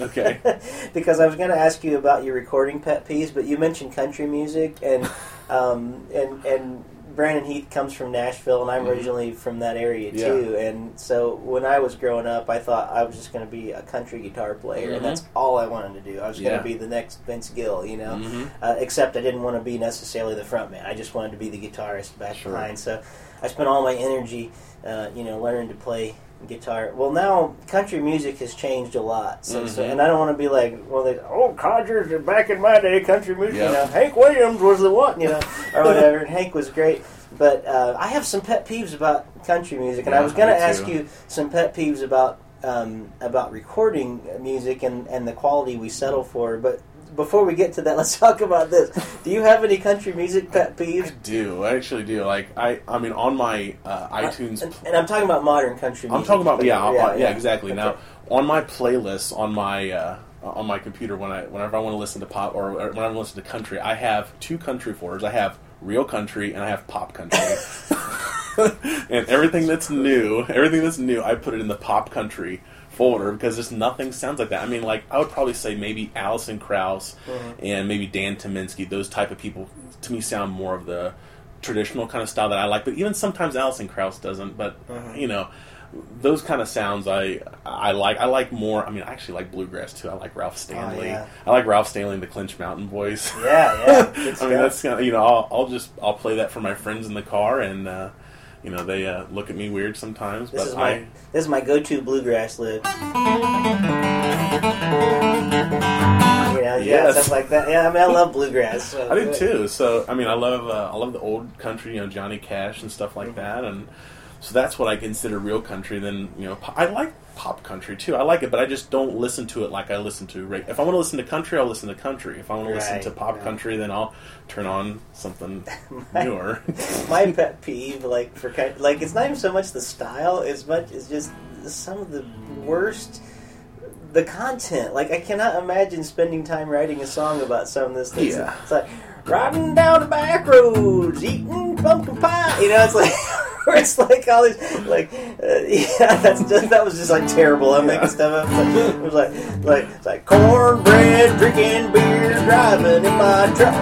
Okay. because I was going to ask you about your recording pet peeves, but you mentioned country music and um, and and Brandon Heath comes from Nashville, and I'm Mhm. originally from that area Yeah. too. And so when I was growing up, I thought I was just going to be a country guitar player, Mhm. and that's all I wanted to do. I was going to be the next Vince Gill, you know. Mhm. Uh, except I didn't want to be necessarily the front man. I just wanted to be the guitarist back Sure. behind. So I spent all my energy, uh, you know, learning to play guitar. Well, now country music has changed a lot. So- Mhm. and I don't want to be like, well, they, oh, Codgers, are back in my day, country music. Yeah. You know, Hank Williams was the one, you know, or whatever. And Hank was great. But uh, I have some pet peeves about country music, and I was going to ask you some pet peeves about um, about recording music and, and the quality we settle for. But before we get to that, let's talk about this. Do you have any country music pet I peeves? do. I actually do. Like I, I mean, on my uh, iTunes, And, and I'm talking about modern country. I'm talking about yeah, yeah, yeah, exactly. Okay. Now on my playlist on my uh, on my computer when I whenever I want to listen to pop or whenever I want to listen to country, I have two country folders. I have real country and I have pop country. and everything that's new, everything that's new, I put it in the pop country folder because just nothing sounds like that. I mean, like I would probably say maybe Alison Krauss and maybe Dan Tyminski, those type of people to me sound more of the traditional kind of style that I like. But even sometimes Alison Krauss doesn't. But you know, those kind of sounds I I like. I like more. I mean, I actually like bluegrass too. I like Ralph Stanley. yeah. I like Ralph Stanley and the Clinch Mountain Boys. Yeah, yeah. I mean, that's kind of, you know, I'll, I'll just I'll play that for my friends in the car, and uh, you know, they uh, look at me weird sometimes, This but is my I. this is my go-to bluegrass lick. You know, yeah, Yes. stuff like that. Yeah, I mean, I love bluegrass. So I do too. So I mean, I love uh, I love the old country, you know, Johnny Cash and stuff like that, and so that's what I consider real country. Then you know, I like pop country too. I like it, but I just don't listen to it like I listen to. Right? If I want to listen to country, I'll listen to country. If I want to listen to pop right. country, then I'll turn on something newer. my pet peeve, like for like, it's not even so much the style as much as just some of the worst. The content, like I cannot imagine spending time writing a song about some of this. That's, Yeah. it's like riding down the back roads, eating pumpkin pie. You know, it's like it's like all these, like uh, yeah, that's just that was just like terrible. I'm making stuff up. It was like like it's like cornbread, drinking beer, driving in my truck.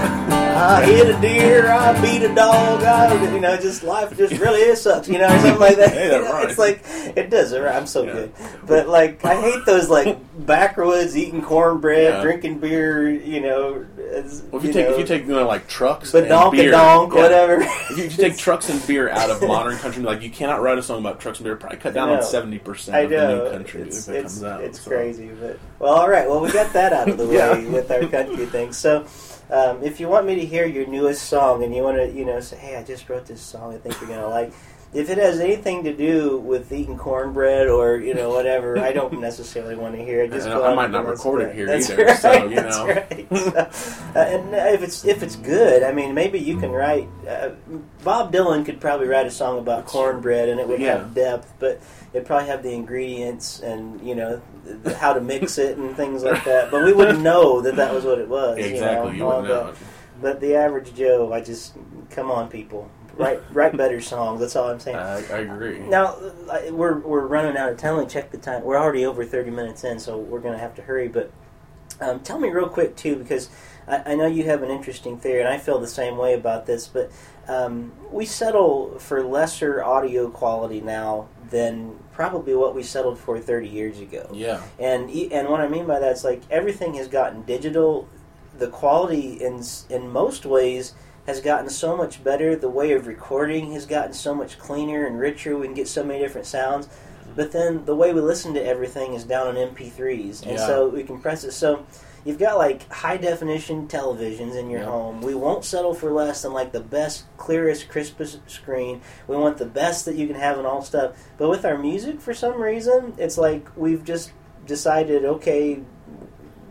I hit a deer, I beat a dog, I, you know, just life just really is sucks, you know, or something like that. Hey, You that know. It's like it does. it rhymes. I'm so Yeah. good, but like I hate those like backwoods eating cornbread, Yeah. drinking beer. You know, as, Well, if you, take know, if you take you know like trucks and donk beer, donk, yeah. whatever. If you, if you take trucks and beer out of modern country, like you cannot write a song about trucks and beer. Probably cut down on seventy percent of the new country it's, that it's, comes out. it's so. crazy, but well, all right. Well, we got that out of the way Yeah. with our country thing. So, um, if you want me to hear your newest song and you want to, you know, say, "Hey, I just wrote this song. I think you're gonna like." If it has anything to do with eating cornbread or you know whatever, I don't necessarily want to hear it. Just And go I might not record it here That's either, Right, so, you that's know. right. So, uh, and if it's if it's good, I mean, maybe you can write. Uh, Bob Dylan could probably write a song about cornbread, and it would Yeah. have depth, but it'd probably have the ingredients and you know how to mix it and things like that. But we wouldn't know that that was what it was. Exactly, you know. that. But the average Joe, I just come on, people, write write better songs. That's all I'm saying. I, I agree. Now I- we're we're running out of time. Let me check the time. We're already over thirty minutes in, so we're going to have to hurry. But um, tell me real quick too, because I, I know you have an interesting theory, and I feel the same way about this. But um, we settle for lesser audio quality now than probably what we settled for thirty years ago. yeah, And and what I mean by that is like everything has gotten digital. The quality in in most ways has gotten so much better. The way of recording has gotten so much cleaner and richer. We can get so many different sounds. But then the way we listen to everything is down on MP3s, and Yeah. so we compress it. So you've got like high definition televisions in your Yeah. home. We won't settle for less than like the best, clearest, crispest screen. We want the best that you can have and all stuff. But with our music, for some reason, it's like we've just decided, okay,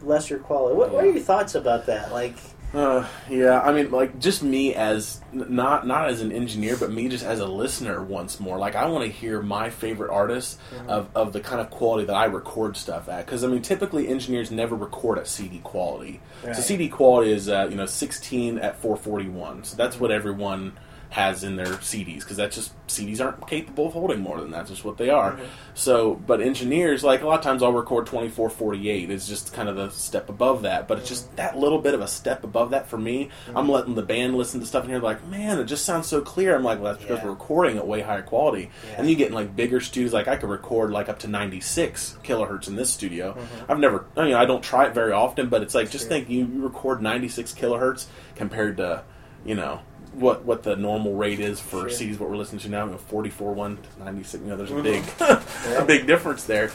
lesser quality. What, what are your thoughts about that? Like, uh, yeah. I mean, like just me as not not as an engineer, but me just as a listener once more. Like I want to hear my favorite artists Mm-hmm. of, of the kind of quality that I record stuff at. Because I mean, typically engineers never record at CD quality. Right. So CD quality is uh, you know 16 at 441. So that's what everyone has in their CDs because that's just CDs aren't capable of holding more than that. That's just what they are. Mm-hmm. So, but engineers like a lot of times I'll record 2448. is just kind of the step above that, but it's Mm-hmm. just that little bit of a step above that for me. I'm letting the band listen to stuff and you're like, man, it just sounds so clear. I'm like, well, that's because Yeah. we're recording at way higher quality. Yeah. And you get in like bigger studios. Like I could record like up to 96 kilohertz in this studio. Mm-hmm. I've never, I mean, I don't try it very often, but it's like just Sure. think you record 96 kilohertz compared to, you know, what what the normal rate is for Sure. CDs. What we're listening to now, you know, 44 one to 96. You know, there's a big Yeah. a big difference there,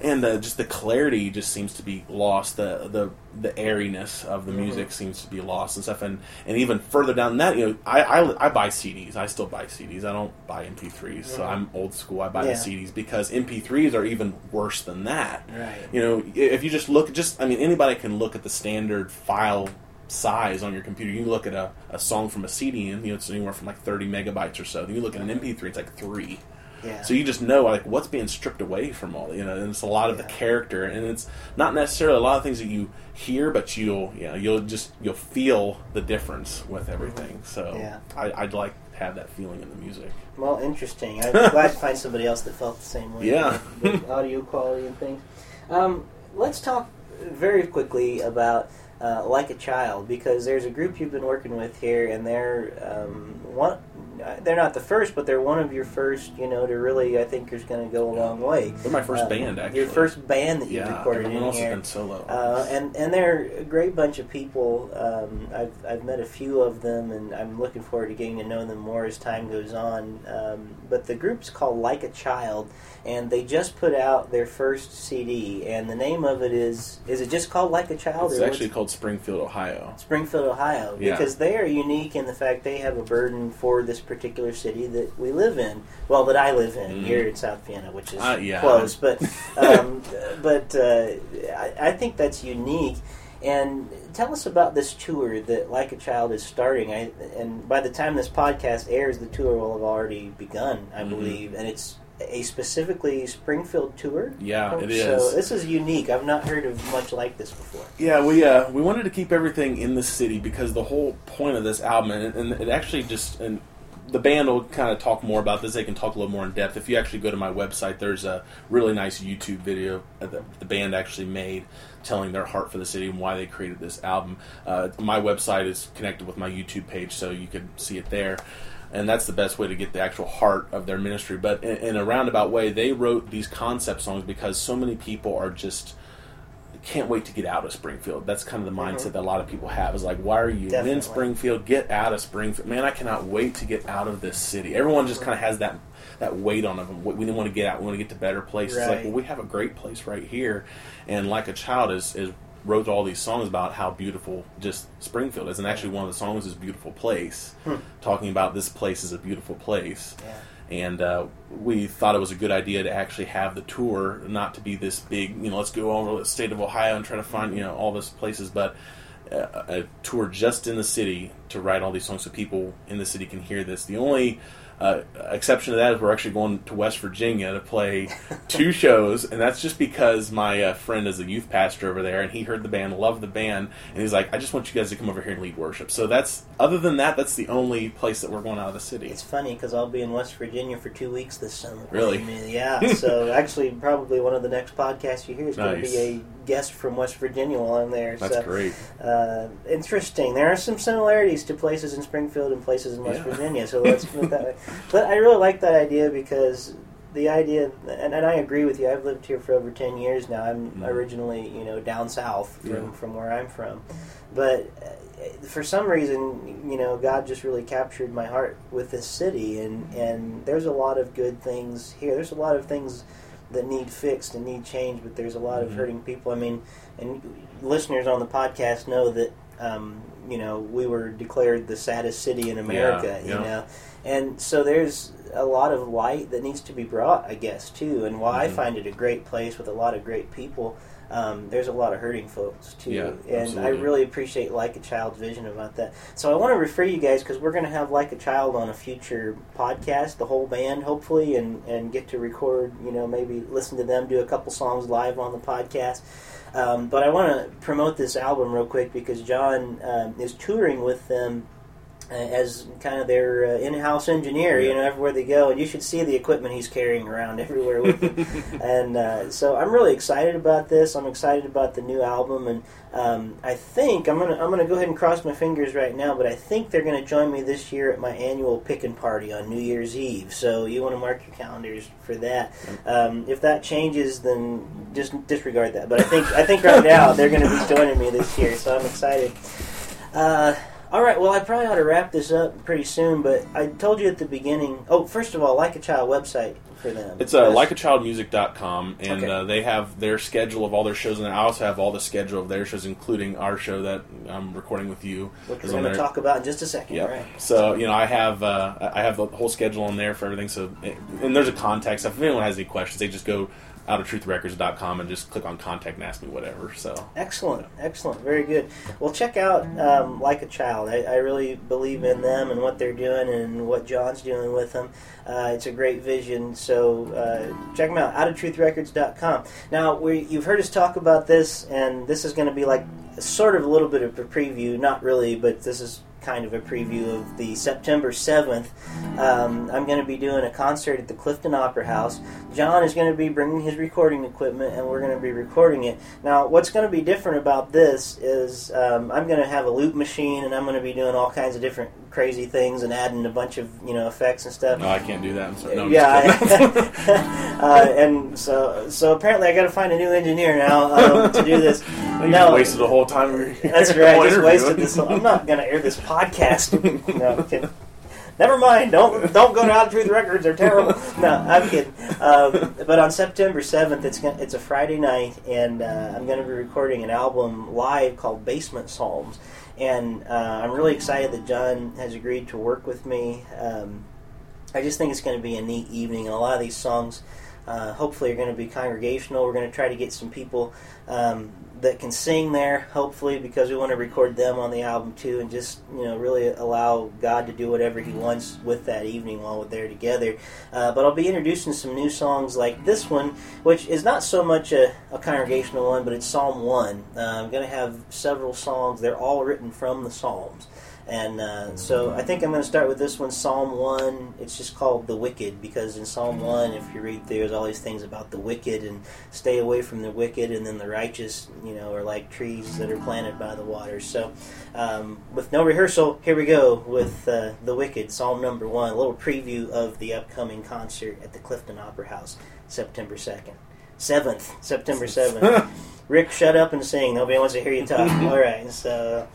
and uh, just the clarity just seems to be lost. The the the airiness of the Mhm. music seems to be lost and stuff. And and even further down that, you know, I, I I buy CDs. I still buy CDs. I don't buy MP3s. So Mhm. I'm old school. I buy Yeah. the CDs because MP3s are even worse than that. Right. You know, if you just look, just I mean, anybody can look at the standard file size on your computer. You look at a, a song from a CD, and you know, it's anywhere from like 30 megabytes or so. Then you look at an MP3, it's like three. Yeah. So you just know like what's being stripped away from all you know, and it's a lot of the character, and it's not necessarily a lot of things that you hear, but you'll you know you'll just you'll feel the difference with everything. So Yeah. I, I'd like to have that feeling in the music. Well, interesting. I'm glad to find somebody else that felt the same way. Yeah. with audio quality and things. Um, let's talk very quickly about uh, like a child because there's a group you've been working with here, and they're um, one. They're not the first, but they're one of your first. You know, to really, I think, is going to go a long way. They're my first Uh, band, actually. Your first band that you yeah, recorded everyone in else here. has been solo. Uh, and and they're a great bunch of people. Um, I've I've met a few of them, and I'm looking forward to getting to know them more as time goes on. Um, but the group's called Like a Child, and they just put out their first CD, and the name of it is is it just called Like a Child? it's or actually called Springfield, Ohio. Springfield, Ohio, Yeah. because they are unique in the fact they have a burden for this particular city that we live in. Well, that I live in Mhm. here in South Vienna, which is Uh, yeah. close, but um, but uh, I, I think that's unique. And tell us about this tour that Like a Child is starting. I, and by the time this podcast airs, the tour will have already begun, I Mhm. believe. And it's a specifically Springfield tour. Yeah, it so this is unique. I've not heard of much like this before. Yeah, we uh, we wanted to keep everything in the city because the whole point of this album, and, and it actually just and the band will kind of talk more about this. They can talk a little more in depth. If you actually go to my website, there's a really nice YouTube video that the, the band actually made telling their heart for the city and why they created this album. Uh, my website is connected with my YouTube page, so you can see it there. And that's the best way to get the actual heart of their ministry. But in, in a roundabout way, they wrote these concept songs because so many people are just can't wait to get out of Springfield. That's kind of the mindset that a lot of people have. Is like, why are you Definitely. in Springfield? Get out of Springfield, man! I cannot wait to get out of this city. Everyone just kind of has that that weight on them. We didn't want to get out. We want to get to better places. Like, well, we have a great place right here, and like a child is is wrote all these songs about how beautiful just Springfield is, and actually one of the songs is "Beautiful Place," Hmm. talking about this place is a beautiful place Yeah. And uh, we thought it was a good idea to actually have the tour not to be this big you know let's go over the state of ohio and try to find you know all these places but uh, a tour just in the city to write all these songs so people in the city can hear this. The only uh, exception to that is we're actually going to West Virginia to play two shows, and that's just because my uh, friend is a youth pastor over there, and he heard the band, loved the band, and he's like, "I just want you guys to come over here and lead worship." So that's other than that, that's the only place that we're going out of the city. It's funny because I'll be in West Virginia for two weeks this summer. Really? I mean, yeah. so actually, probably one of the next podcasts you hear is going to be a guest from West Virginia while I'm there. That's so, great. Uh, interesting. There are some similarities to places in Springfield and places in West Yeah. Virginia. So let's put that way. But I really like that idea because the idea, and, and I agree with you. I've lived here for over ten years now. I'm Mhm. originally, you know, down south from Yeah. from where I'm from, but. Uh, for some reason, you know, God just really captured my heart with this city, and and there's a lot of good things here. There's a lot of things that need fixed and need changed, but there's a lot of Mhm. hurting people. I mean, and listeners on the podcast know that um, you know we were declared the saddest city in America. Yeah, You yeah. know, and so there's a lot of light that needs to be brought, I guess, too. And while I Mhm. find it a great place with a lot of great people. Um, there's a lot of hurting folks too, Yeah, and I really appreciate Like a Child's vision about that. So I want to refer you guys because we're going to have Like a Child on a future podcast, the whole band, hopefully, and and get to record. You know, maybe listen to them do a couple songs live on the podcast. Um, but I want to promote this album real quick because Jon um, is touring with them as kind of their uh, in-house engineer. You know, everywhere they go, and you should see the equipment he's carrying around everywhere with him. and uh, so I'm really excited about this. I'm excited about the new album, and um, I think I'm gonna I'm gonna go ahead and cross my fingers right now. But I think they're gonna join me this year at my annual pickin' party on New Year's Eve. So you want to mark your calendars for that. Um, if that changes, then just disregard that. But I think I think right now they're gonna be joining me this year, so I'm excited. Uh, All right. Well, I probably ought to wrap this up pretty soon, but I told you at the beginning. Oh, first of all, like a child website for them. It's uh, likeachildmusic.com, and Okay. uh, they have their schedule of all their shows, and I also have all the schedule of their shows, including our show that I'm recording with you. which we're going to talk about in just a second. Yeah. Right. So you know, I have uh, I have the whole schedule on there for everything. So and there's a contact stuff. If anyone has any questions, they just go out of truthrecords.com and just click on contact and ask me whatever. So Excellent, excellent, very good. Well, check out um, Like a Child. I, I really believe in them and what they're doing and what Jon's doing with them. Uh, it's a great vision, so uh, check them out. OutofTruthRecords.com. Now, we, you've heard us talk about this, and this is going to be like sort of a little bit of a preview, not really, but this is kind of a preview of the September 7th. Um, I'm going to be doing a concert at the Clifton Opera House. Jon is going to be bringing his recording equipment, and we're going to be recording it. Now, what's going to be different about this is um, I'm going to have a loop machine, and I'm going to be doing all kinds of different crazy things and adding a bunch of you know effects and stuff. no, I can't do that. I'm. No, yeah. I- uh, and so so apparently I got to find a new engineer now um, to do this. You no, wasted the whole time. that's right. I just wasted this. I'm not going to air this podcast. no, I'm kidding. Never mind. Don't don't go to Out of Truth Records. They're terrible. No, I'm kidding. Um, but on September 7th, it's gonna, it's a Friday night, and uh, I'm going to be recording an album live called Basement Psalms. And uh, I'm really excited that Jon has agreed to work with me. Um, I just think it's going to be a neat evening, and a lot of these songs, uh, hopefully, are going to be congregational. We're going to try to get some people um, that can sing there, hopefully, because we want to record them on the album too, and just you know really allow God to do whatever He wants with that evening while we're there together. Uh, but I'll be introducing some new songs like this one, which is not so much a, a congregational one, but it's Psalm one. Uh, I'm going to have several songs. They're all written from the Psalms. And uh, so I think I'm going to start with this one, Psalm 1. It's just called The Wicked because in Psalm 1, if you read through, there's all these things about the wicked and stay away from the wicked, and then the righteous, you know, are like trees that are planted by the waters. So um, with no rehearsal, here we go with uh, The Wicked, Psalm number 1, a little preview of the upcoming concert at the Clifton Opera House, September 2nd. 7th, September 7th. Rick, shut up and sing. Nobody wants to hear you talk. All right, so.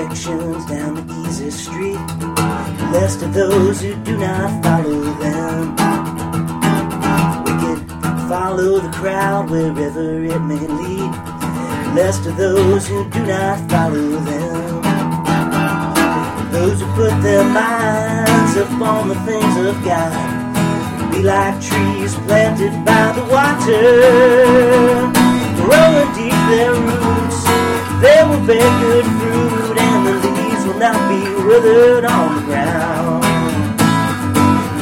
Directions down the easy street, lest of those who do not follow them. Wicked follow the crowd wherever it may lead, lest of those who do not follow them. Those who put their minds upon the things of God be like trees planted by the water, growing deep their roots. They will bear good leaves will not be withered on the ground.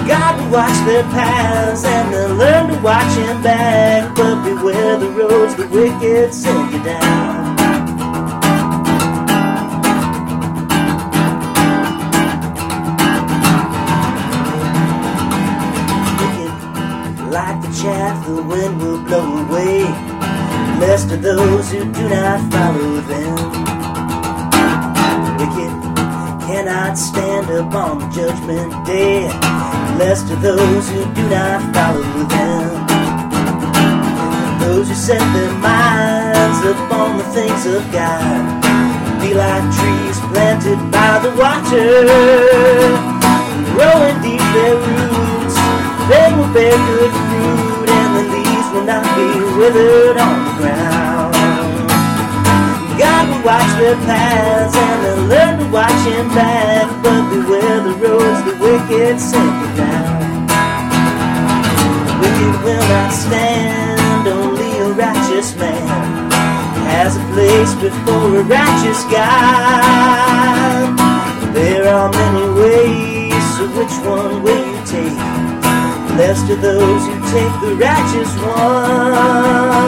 God will watch their paths, and they'll learn to watch Him back. But beware the roads the wicked send you down. wicked. Like the chaff, the wind will blow away. Blessed are those who do not follow them. Cannot stand upon the judgment day. Lest of those who do not follow them. Those who set their minds upon the things of God be like trees planted by the water, growing deep their roots. They will bear good fruit, and the leaves will not be withered on the ground. Will watch their paths, and they'll learn to watch Him back. But beware the roads the wicked send you down. The wicked will not stand, only a righteous man has a place before a righteous God. There are many ways, so which one will you take? Blessed are those who take the righteous one.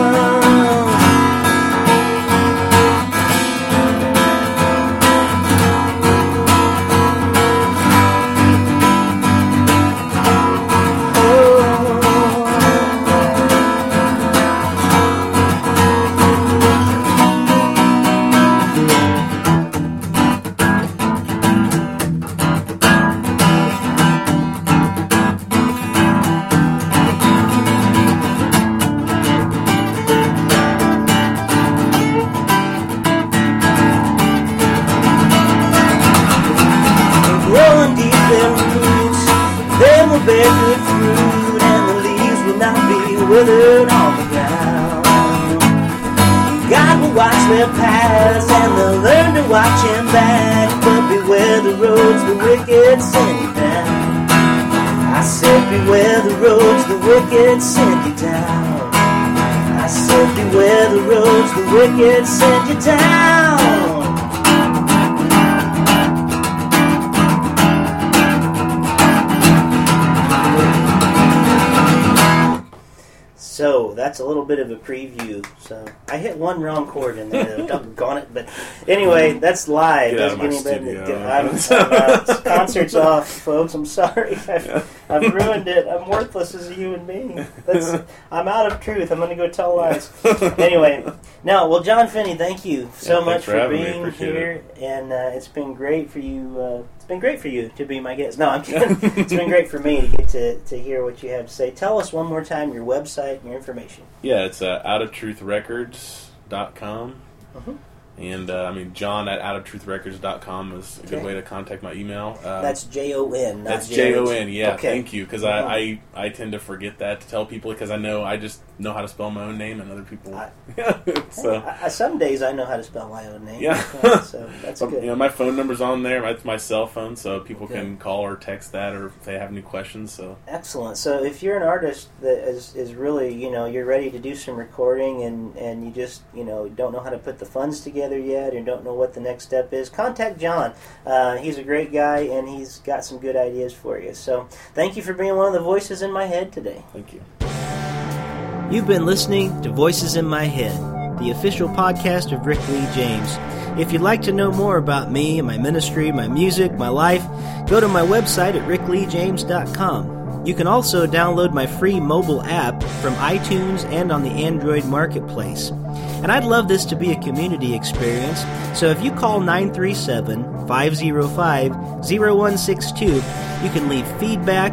Little bit of a preview. So I hit one wrong chord in there, doggone it. But anyway, that's live. Get out of my Doesn't get any studio. better. I'm, I'm, uh, concert's off, folks. I'm sorry. I've, I've ruined it. I'm worthless as a human being. That's, I'm out of truth. I'm going to go tell lies. Anyway, now, Well, Jon Finney, thank you so Yeah, much for being here, and uh, it's been great for you. Uh, been great for you to be my guest. No, I'm kidding. it's been great for me to get to, to hear what you have to say. Tell us one more time your website and your information. Yeah, it's uh, outoftruthrecords.com. Mhm. And, uh, I mean, jon at outoftruthrecords.com is a good Okay. way to contact my email. Um, That's J O N. That's J O N. Yeah, Okay. thank you. Because I, I I tend to forget that to tell people because I know I just know how to spell my own name and other people. I- so I, I- some days I know how to spell my own name. Yeah. so that's so, good. you know my phone number's on there. It's my cell phone, so people Okay. can call or text that, or if they have any questions. So Excellent. So if you're an artist that is, is really, you know, you're ready to do some recording and, and you just, you know, don't know how to put the funds together yet and don't know what the next step is, contact Jon. Uh, he's a great guy and he's got some good ideas for you. So thank you for being one of the voices in my head today. thank you. You've been listening to Voices in My Head, the official podcast of Rick Lee James. If you'd like to know more about me my ministry, my music, my life, go to my website at rickleejames.com. You can also download my free mobile app from iTunes and on the Android Marketplace. And I'd love this to be a community experience, so if you call 937 505 0162, you can leave feedback,